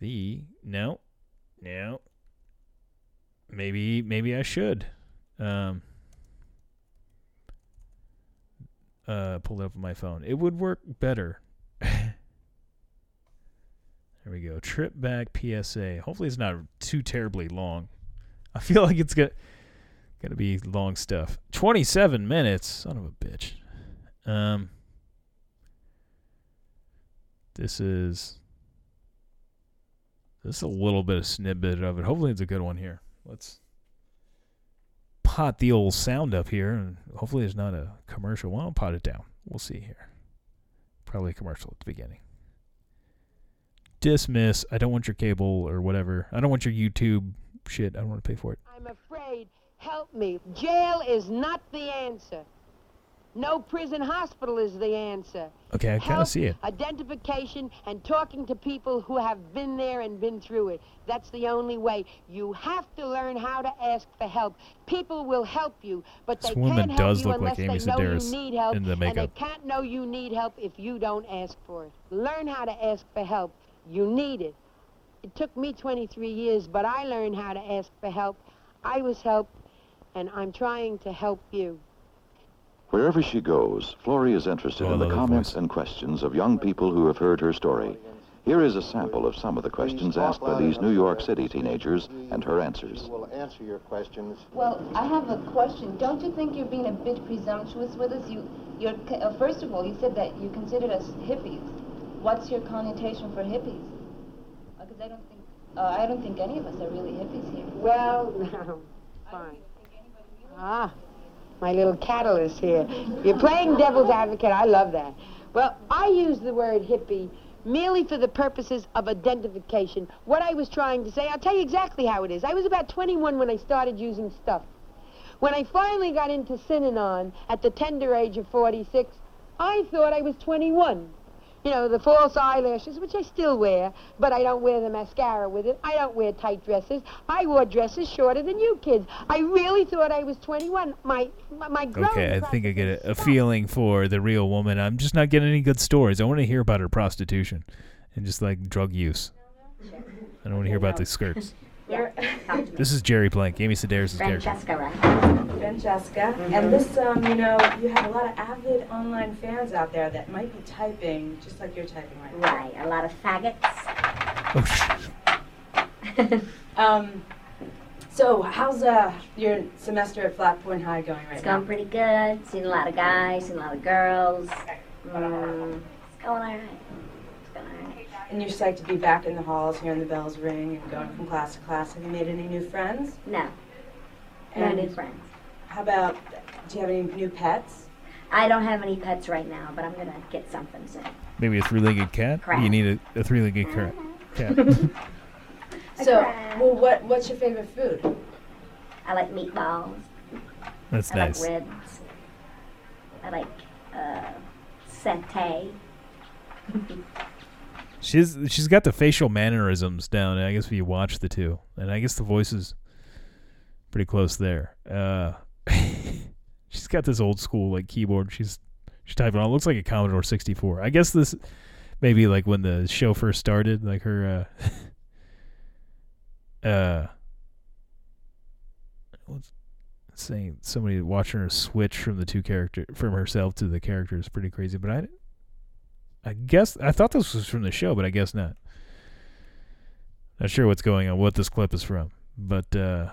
The no, no. Maybe maybe I should. Um. Uh, pull it up on my phone. It would work better. there we go. Trip back PSA. Hopefully it's not too terribly long. I feel like it's gonna gonna be long stuff. Twenty seven minutes. Son of a bitch. Um. This is. This is a little bit of snippet of it. Hopefully it's a good one here. Let's pot the old sound up here, and hopefully it's not a commercial. Well, I'll pot it down. We'll see here. Probably a commercial at the beginning. dismiss. I don't want your cable or whatever. I don't want your YouTube shit. I don't want to pay for it.
I'm afraid. Help me. Jail is not the answer. No prison hospital is the answer.
Okay, I kind
Help,
of see it.
Identification and talking to people who have been there and been through it. That's the only way. You have to learn how to ask for help. People will help you, but
This
they
woman
can't help
does
you
look
unless
like Amy
they know
Sedaris
you need help,
in the
and they can't know you need help if you don't ask for it. Learn how to ask for help. You need it. It took me 23 years, but I learned how to ask for help. I was helped, and I'm trying to help you.
Wherever she goes, Florrie is interested
Oh,
in the comments
voice.
and questions of young people who have heard her story. Here is a sample of some of the questions asked by these New York City teenagers and her answers.
We'll answer your questions.
Well, I have a question. Don't you think you're being a bit presumptuous with us? You, you're uh, first of all, you said that you considered us hippies. What's your connotation for hippies? Because I don't think uh, I don't think any of us are really hippies here.
Well, no, fine. Ah, my little catalyst here. You're playing devil's advocate. I love that. Well, I use the word hippie merely for the purposes of identification. What I was trying to say, I'll tell you exactly how it is. I was about 21 when I started using stuff. When I finally got into Synanon at the tender age of 46, I thought I was 21. You know, the false eyelashes, which I still wear, but I don't wear the mascara with it. I don't wear tight dresses. I wore dresses shorter than you kids. I really thought I was 21. My my, my
Okay, I think I get a, a feeling for the real woman. I'm just not getting any good stories. I want to hear about her prostitution and just like drug use. I don't want to hear about the skirts. This is Jerry Blank, Amy Sedaris' character.
Francesca, right?
Francesca. And this, um, you know, you have a lot of avid online fans out there that might be typing just like you're typing right now.
Right, a lot of faggots.
Oh, sh-
Um, so how's uh, your semester at Flat Point High going right
It's
now?
going pretty good. Seen a lot of guys, seen a lot of girls. Mm, it's going all right. It's going all right.
And you're psyched to be back in the halls, hearing the bells ring, and going from class to class. Have you made any new friends?
No, no
And
new friends.
How about, do you have any new pets?
I don't have any pets right now, but I'm gonna get something soon.
maybe a three-legged cat.
Crap.
You need a, a three-legged cat. cat.
So, well, what what's your favorite food?
I like meatballs.
That's
I
nice.
like ribs. I like uh, satay.
She's she's got the facial mannerisms down. I guess if you watch the two, and I guess the voice is pretty close there. Uh, she's got this old school like keyboard. She's she's typing on. It looks like a Commodore 64. I guess this maybe like when the show first started, like her. Uh, uh, what's saying? Somebody watching her switch from the two character from herself to the character is pretty crazy. But I I guess I thought this was from the show, but I guess not. Not sure what's going on, what this clip is from, but uh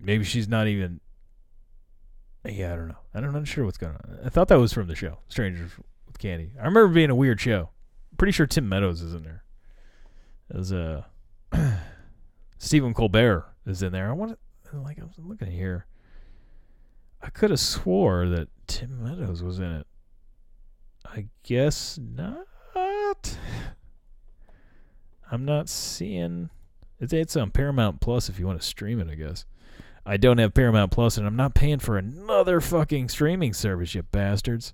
maybe she's not even. Yeah, I don't know. I don't, I'm not sure what's going on. I thought that was from the show, Strangers with Candy. I remember being a weird show. Pretty sure Tim Meadows is in there. As uh, Stephen Colbert is in there. I want to like I was looking here. I could have swore that Tim Meadows was in it. I guess not. I'm not seeing. It's, it's on Paramount Plus if you want to stream it, I guess. I don't have Paramount Plus, and I'm not paying for another fucking streaming service, you bastards.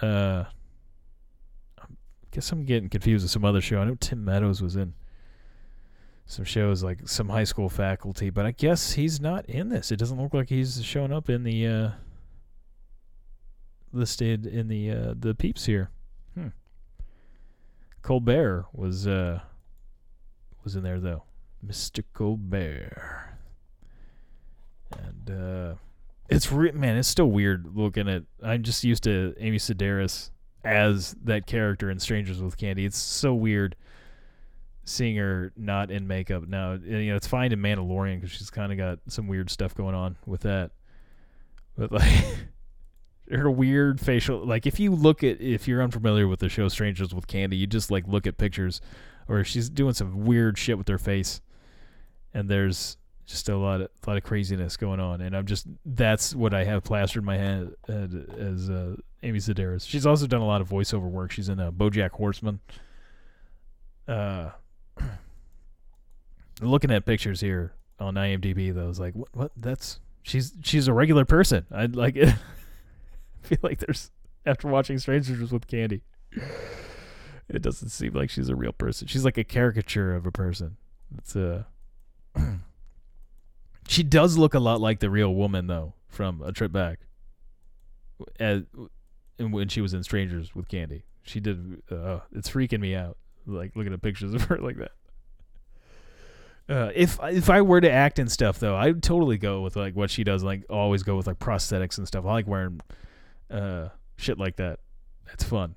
Uh, I guess I'm getting confused with some other show. I know Tim Meadows was in some shows like some high school faculty, but I guess he's not in this. It doesn't look like he's showing up in the uh, listed in the uh, the peeps here. Hmm. Colbert was uh was in there though. Mr. Colbert. And uh it's re- man, it's still weird looking at I'm just used to Amy Sedaris as that character in Strangers with Candy. It's so weird seeing her not in makeup now. You know, it's fine in Mandalorian because she's kind of got some weird stuff going on with that. But like her weird facial like if you look at if you're unfamiliar with the show Strangers with Candy, you just like look at pictures or she's doing some weird shit with her face and there's just a lot of a lot of craziness going on and I'm just that's what I have plastered in my head, as uh, Amy Sedaris. She's also done a lot of voiceover work. She's in uh, BoJack Horseman. uh, looking at pictures here on IMDb, though, I was like, what? What? That's she's she's a regular person. I like. I feel like there's after watching Strangers with Candy, it doesn't seem like she's a real person. She's like a caricature of a person. It's uh She does look a lot like the real woman though from A Trip Back. As and when she was in Strangers with Candy, she did. Uh, it's freaking me out. Like looking at pictures of her like that. Uh, if if I were to act and stuff though, I'd totally go with like what she does. Like always go with like prosthetics and stuff. I like wearing uh, shit like that. That's fun.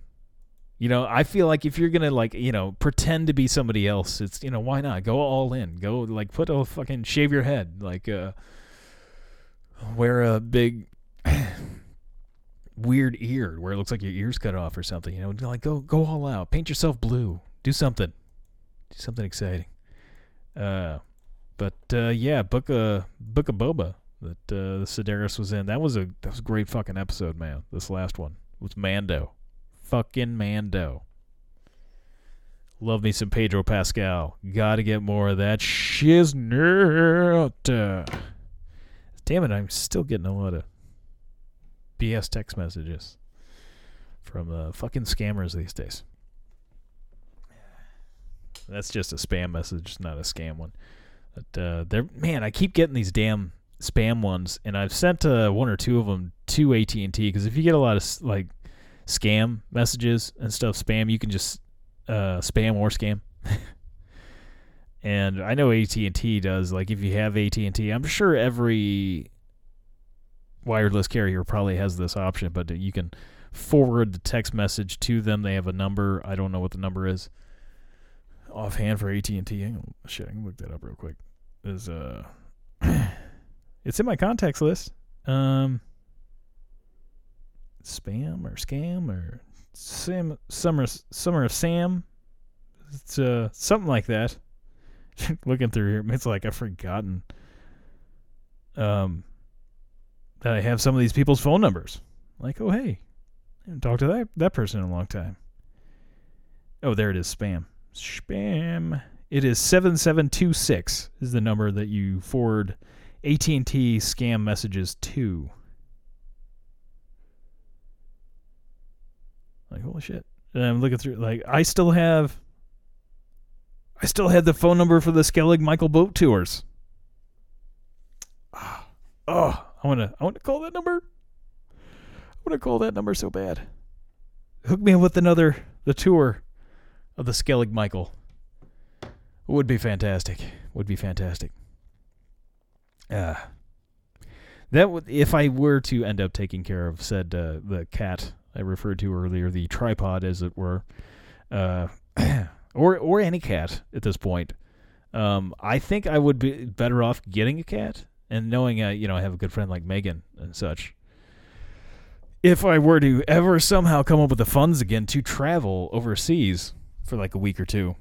You know, I feel like if you're gonna like, you know, pretend to be somebody else, it's you know, why not go all in? Go like put a fucking shave your head, like uh, wear a big weird ear where it looks like your ears cut off or something. You know, like go go all out, paint yourself blue, do something, do something exciting. Uh, but uh, yeah, book a book a boba that uh, Sedaris was in. That was a that was a great fucking episode, man. This last one was Mando, fucking Mando. Love me some Pedro Pascal. Got to get more of that shiznit. Damn it, I'm still getting a lot of BS text messages from uh, fucking scammers these days. That's just a spam message, not a scam one. But uh, they're man, I keep getting these damn spam ones, and I've sent uh, one or two of them to AT and T because if you get a lot of like scam messages and stuff, spam, you can just uh, spam or scam. and I know AT and T does. Like if you have AT and I'm sure every wireless carrier probably has this option, but you can forward the text message to them. They have a number. I don't know what the number is offhand for AT and T. Shit, I can look that up real quick. Is uh, it's in my contacts list. Um, spam or scam or Sam Summer Summer of Sam. It's uh something like that. Looking through here, it's like I've forgotten. Um, that I have some of these people's phone numbers. Like, oh hey, I haven't talked to that that person in a long time. Oh, there it is. Spam. Spam. It is seven seven two six is the number that you forward AT and T scam messages too. Like holy shit! And I'm looking through. Like I still have. I still had the phone number for the Skellig Michael boat tours. Ah, Oh, I wanna I wanna call that number. I wanna call that number so bad. Hook me up with another the tour of the Skellig Michael. Would be fantastic. Would be fantastic. Uh, that would if I were to end up taking care of said uh, the cat I referred to earlier, the tripod as it were, uh, or or any cat at this point. Um, I think I would be better off getting a cat and knowing uh, you know I have a good friend like Megan and such. If I were to ever somehow come up with the funds again to travel overseas for like a week or two,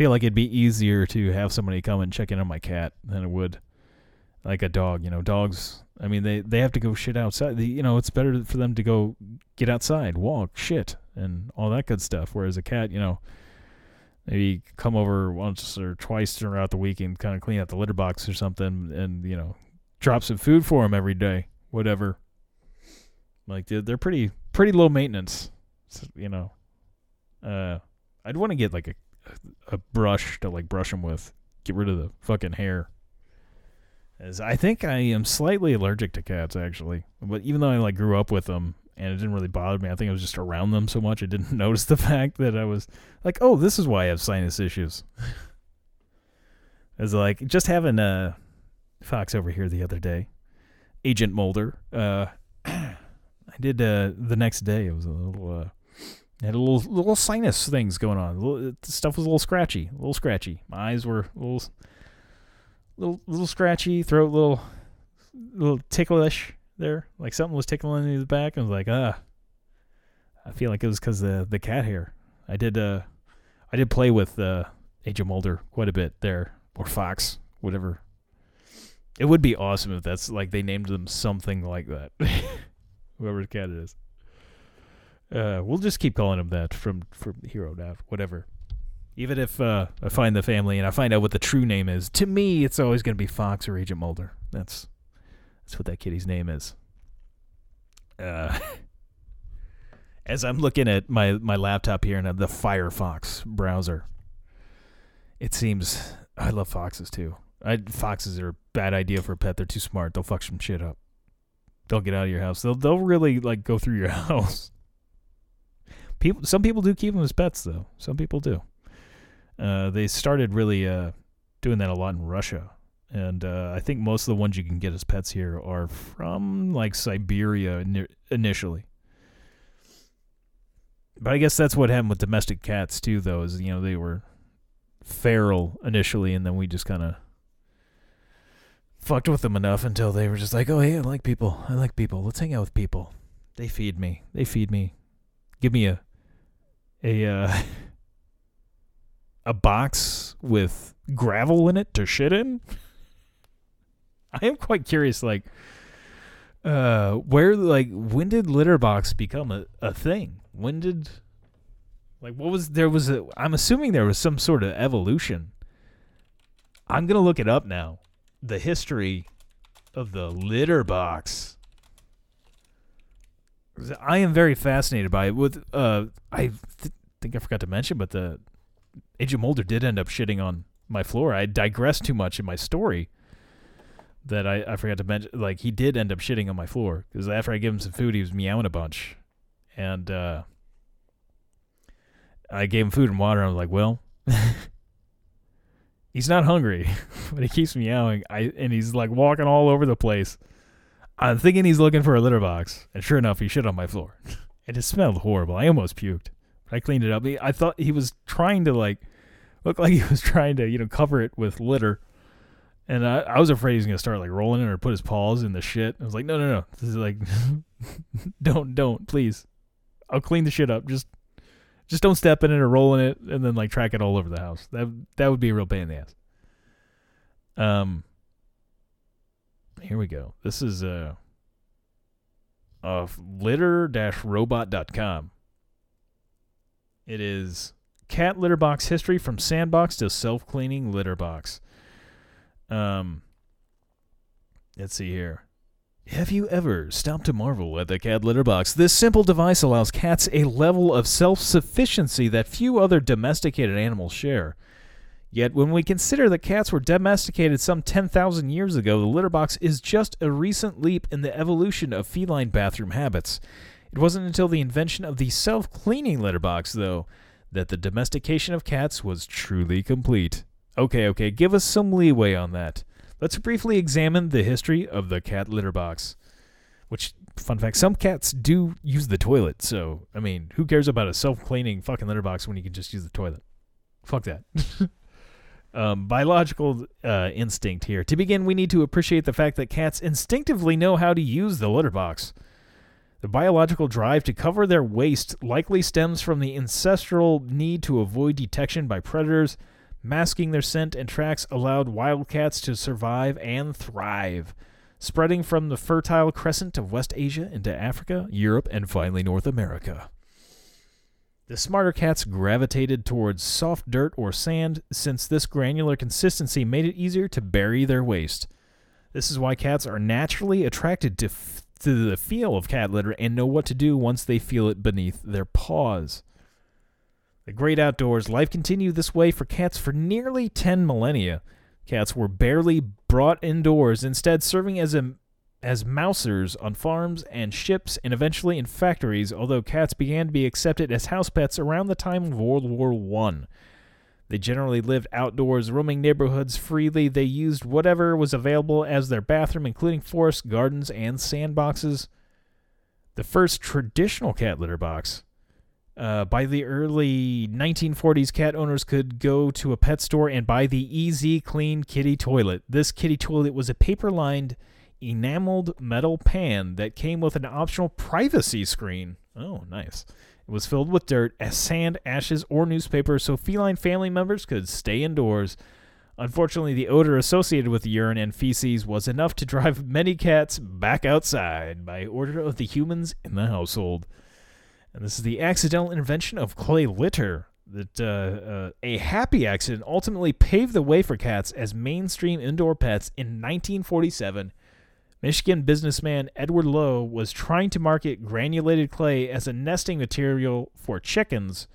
feel like it'd be easier to have somebody come and check in on my cat than it would like a dog. You know, dogs. I mean, they they have to go shit outside. The, you know, it's better for them to go get outside, walk, shit, and all that good stuff. Whereas a cat, you know, maybe come over once or twice throughout the week and kind of clean out the litter box or something, and you know, drop some food for him every day, whatever. Like they're, they're pretty pretty low maintenance, s- you know. Uh, I'd want to get like a a brush to like brush them with, get rid of the fucking hair. As I think I am slightly allergic to cats actually, but even though I like grew up with them and it didn't really bother me, I think I was just around them so much I didn't notice the fact that I was like, oh, this is why I have sinus issues. It's like just having a fox over here the other day, Agent Mulder. Uh, I did uh, the next day. It was a little. Had a little little sinus things going on. The stuff was a little scratchy, a little scratchy. My eyes were a little, little, little scratchy. Throat, a little, little ticklish there. Like something was tickling in the back. I was like, ah. I feel like it was because the the cat hair. I did uh, I did play with uh, Agent Mulder quite a bit there, or Fox, whatever. It would be awesome if that's like they named them something like that. Whoever's cat it is. Uh, we'll just keep calling him that from from here on. Whatever. Even if uh, I find the family and I find out what the true name is, to me it's always going to be Fox or Agent Mulder. That's that's what that kitty's name is. Uh, as I'm looking at my my laptop here and the Firefox browser, it seems I love foxes too. I, foxes are a bad idea for a pet. They're too smart. They'll fuck some shit up. They'll get out of your house. They'll they'll really like go through your house. People, some people do keep them as pets though. Some people do. Uh, they started really uh, doing that a lot in Russia, and uh, I think most of the ones you can get as pets here are from like Siberia ini- initially. But I guess that's what happened with domestic cats too, though. Is you know they were feral initially, and then we just kind of fucked with them enough until they were just like, oh hey, I like people. I like people. Let's hang out with people. They feed me. They feed me. Give me a a uh, a box with gravel in it to shit in. I am quite curious, like, uh, where like when did litter box become a, a thing? When did like what was there was a I'm assuming there was some sort of evolution. I'm gonna look it up now. The history of the litter box. I am very fascinated by it. With uh, I th- think I forgot to mention, but the Agent Mulder did end up shitting on my floor. I digressed too much in my story that I, I forgot to mention. Like he did end up shitting on my floor because after I gave him some food, he was meowing a bunch, and uh, I gave him food and water. And I was like, well. he's not hungry, but he keeps meowing. I and he's like walking all over the place. I'm thinking he's looking for a litter box, and sure enough, he shit on my floor. it smelled horrible. I almost puked. But I cleaned it up. I thought he was trying to like look like he was trying to you know cover it with litter, and I, I was afraid he was gonna start like rolling it or put his paws in the shit. I was like, no, no, no. This is like, don't, don't, please. I'll clean the shit up. Just, just don't step in it or roll in it, and then like track it all over the house. That that would be a real pain in the ass. Um. Here we go. This is uh of litter-robot.com. It is cat litter box history from sandbox to self-cleaning litter box. Um let's see here. Have you ever stopped to marvel at the cat litter box? This simple device allows cats a level of self-sufficiency that few other domesticated animals share. Yet, when we consider that cats were domesticated some 10,000 years ago, the litter box is just a recent leap in the evolution of feline bathroom habits. It wasn't until the invention of the self cleaning litter box, though, that the domestication of cats was truly complete. Okay, okay, give us some leeway on that. Let's briefly examine the history of the cat litter box. Which, fun fact, some cats do use the toilet, so, I mean, who cares about a self cleaning fucking litter box when you can just use the toilet? Fuck that. um, biological uh, instinct here. To begin, we need to appreciate the fact that cats instinctively know how to use the litter box. The biological drive to cover their waste likely stems from the ancestral need to avoid detection by predators. Masking their scent and tracks allowed wildcats to survive and thrive, spreading from the fertile crescent of West Asia into Africa, Europe, and finally North America. The smarter cats gravitated towards soft dirt or sand since this granular consistency made it easier to bury their waste. This is why cats are naturally attracted to, f- to the feel of cat litter and know what to do once they feel it beneath their paws. The great outdoors, life continued this way for cats for nearly 10 millennia. Cats were barely brought indoors, instead serving as a as mousers on farms and ships and eventually in factories, although cats began to be accepted as house pets around the time of World War One. They generally lived outdoors, roaming neighborhoods freely. They used whatever was available as their bathroom, including forests, gardens, and sandboxes. The first traditional cat litter box. Uh, by the early 1940s, cat owners could go to a pet store and buy the Easy Clean Kitty Toilet. This kitty toilet was a paper lined enameled metal pan that came with an optional privacy screen. Oh, nice. It was filled with dirt, sand, ashes, or newspaper so feline family members could stay indoors. Unfortunately, the odor associated with urine and feces was enough to drive many cats back outside by order of the humans in the household. And this is the accidental invention of clay litter. That uh, uh, a happy accident ultimately paved the way for cats as mainstream indoor pets in 1947. Michigan businessman Edward Lowe was trying to market granulated clay as a nesting material for chickens.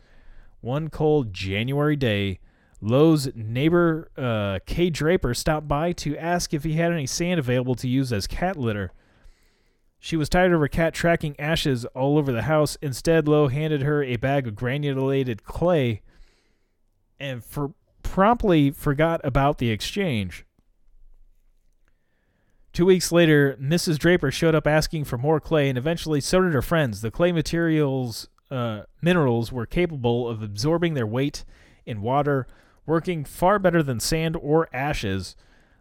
One cold January day, Lowe's neighbor uh, Kay Draper stopped by to ask if he had any sand available to use as cat litter. She was tired of her cat tracking ashes all over the house. Instead, Lowe handed her a bag of granulated clay and for promptly forgot about the exchange. Two weeks later, Mrs. Draper showed up asking for more clay, and eventually so did her friends. The clay materials uh, minerals were capable of absorbing their weight in water, working far better than sand or ashes.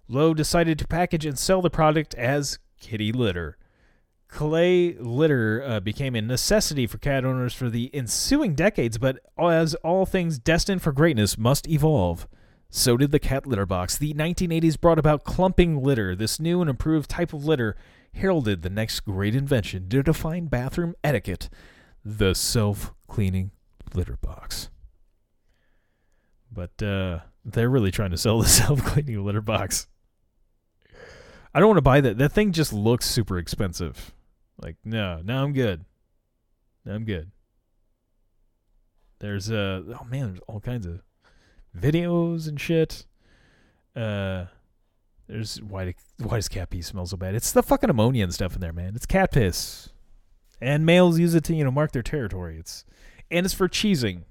Lowe decided to package and sell the product as kitty litter. Clay litter uh, became a necessity for cat owners for the ensuing decades, but as all things destined for greatness must evolve, so did the cat litter box. The 1980s brought about clumping litter. This new and improved type of litter heralded the next great invention to define bathroom etiquette the self cleaning litter box. But uh, they're really trying to sell the self cleaning litter box. I don't want to buy that. That thing just looks super expensive. Like, no, no, I'm good. I'm good. There's uh oh man, there's all kinds of videos and shit. Uh there's why why does cat pee smell so bad? It's the fucking ammonia and stuff in there, man. It's cat piss. And males use it to, you know, mark their territory. It's and it's for cheesing.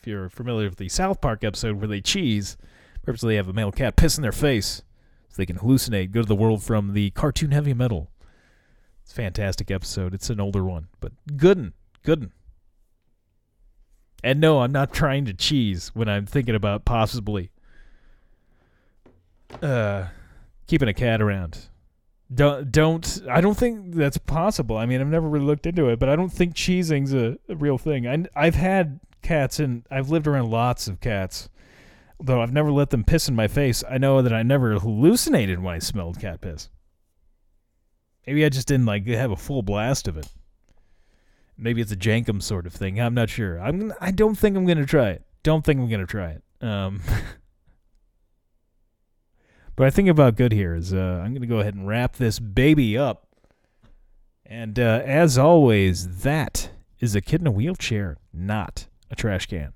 If you're familiar with the South Park episode where they cheese, purposely have a male cat piss in their face so they can hallucinate, go to the world from the cartoon heavy metal. It's fantastic episode. It's an older one, but gooden, good'n. And no, I'm not trying to cheese when I'm thinking about possibly uh keeping a cat around. Don't don't I don't think that's possible. I mean, I've never really looked into it, but I don't think cheesing's a, a real thing. I I've had cats and I've lived around lots of cats. Though I've never let them piss in my face, I know that I never hallucinated when I smelled cat piss. Maybe I just didn't like have a full blast of it. Maybe it's a jenkem sort of thing. I'm not sure. I'm. I don't think I'm gonna try it. Don't think I'm gonna try it. Um. but I think about good here is uh, I'm gonna go ahead and wrap this baby up. And uh, as always, that is a kid in a wheelchair, not a trash can.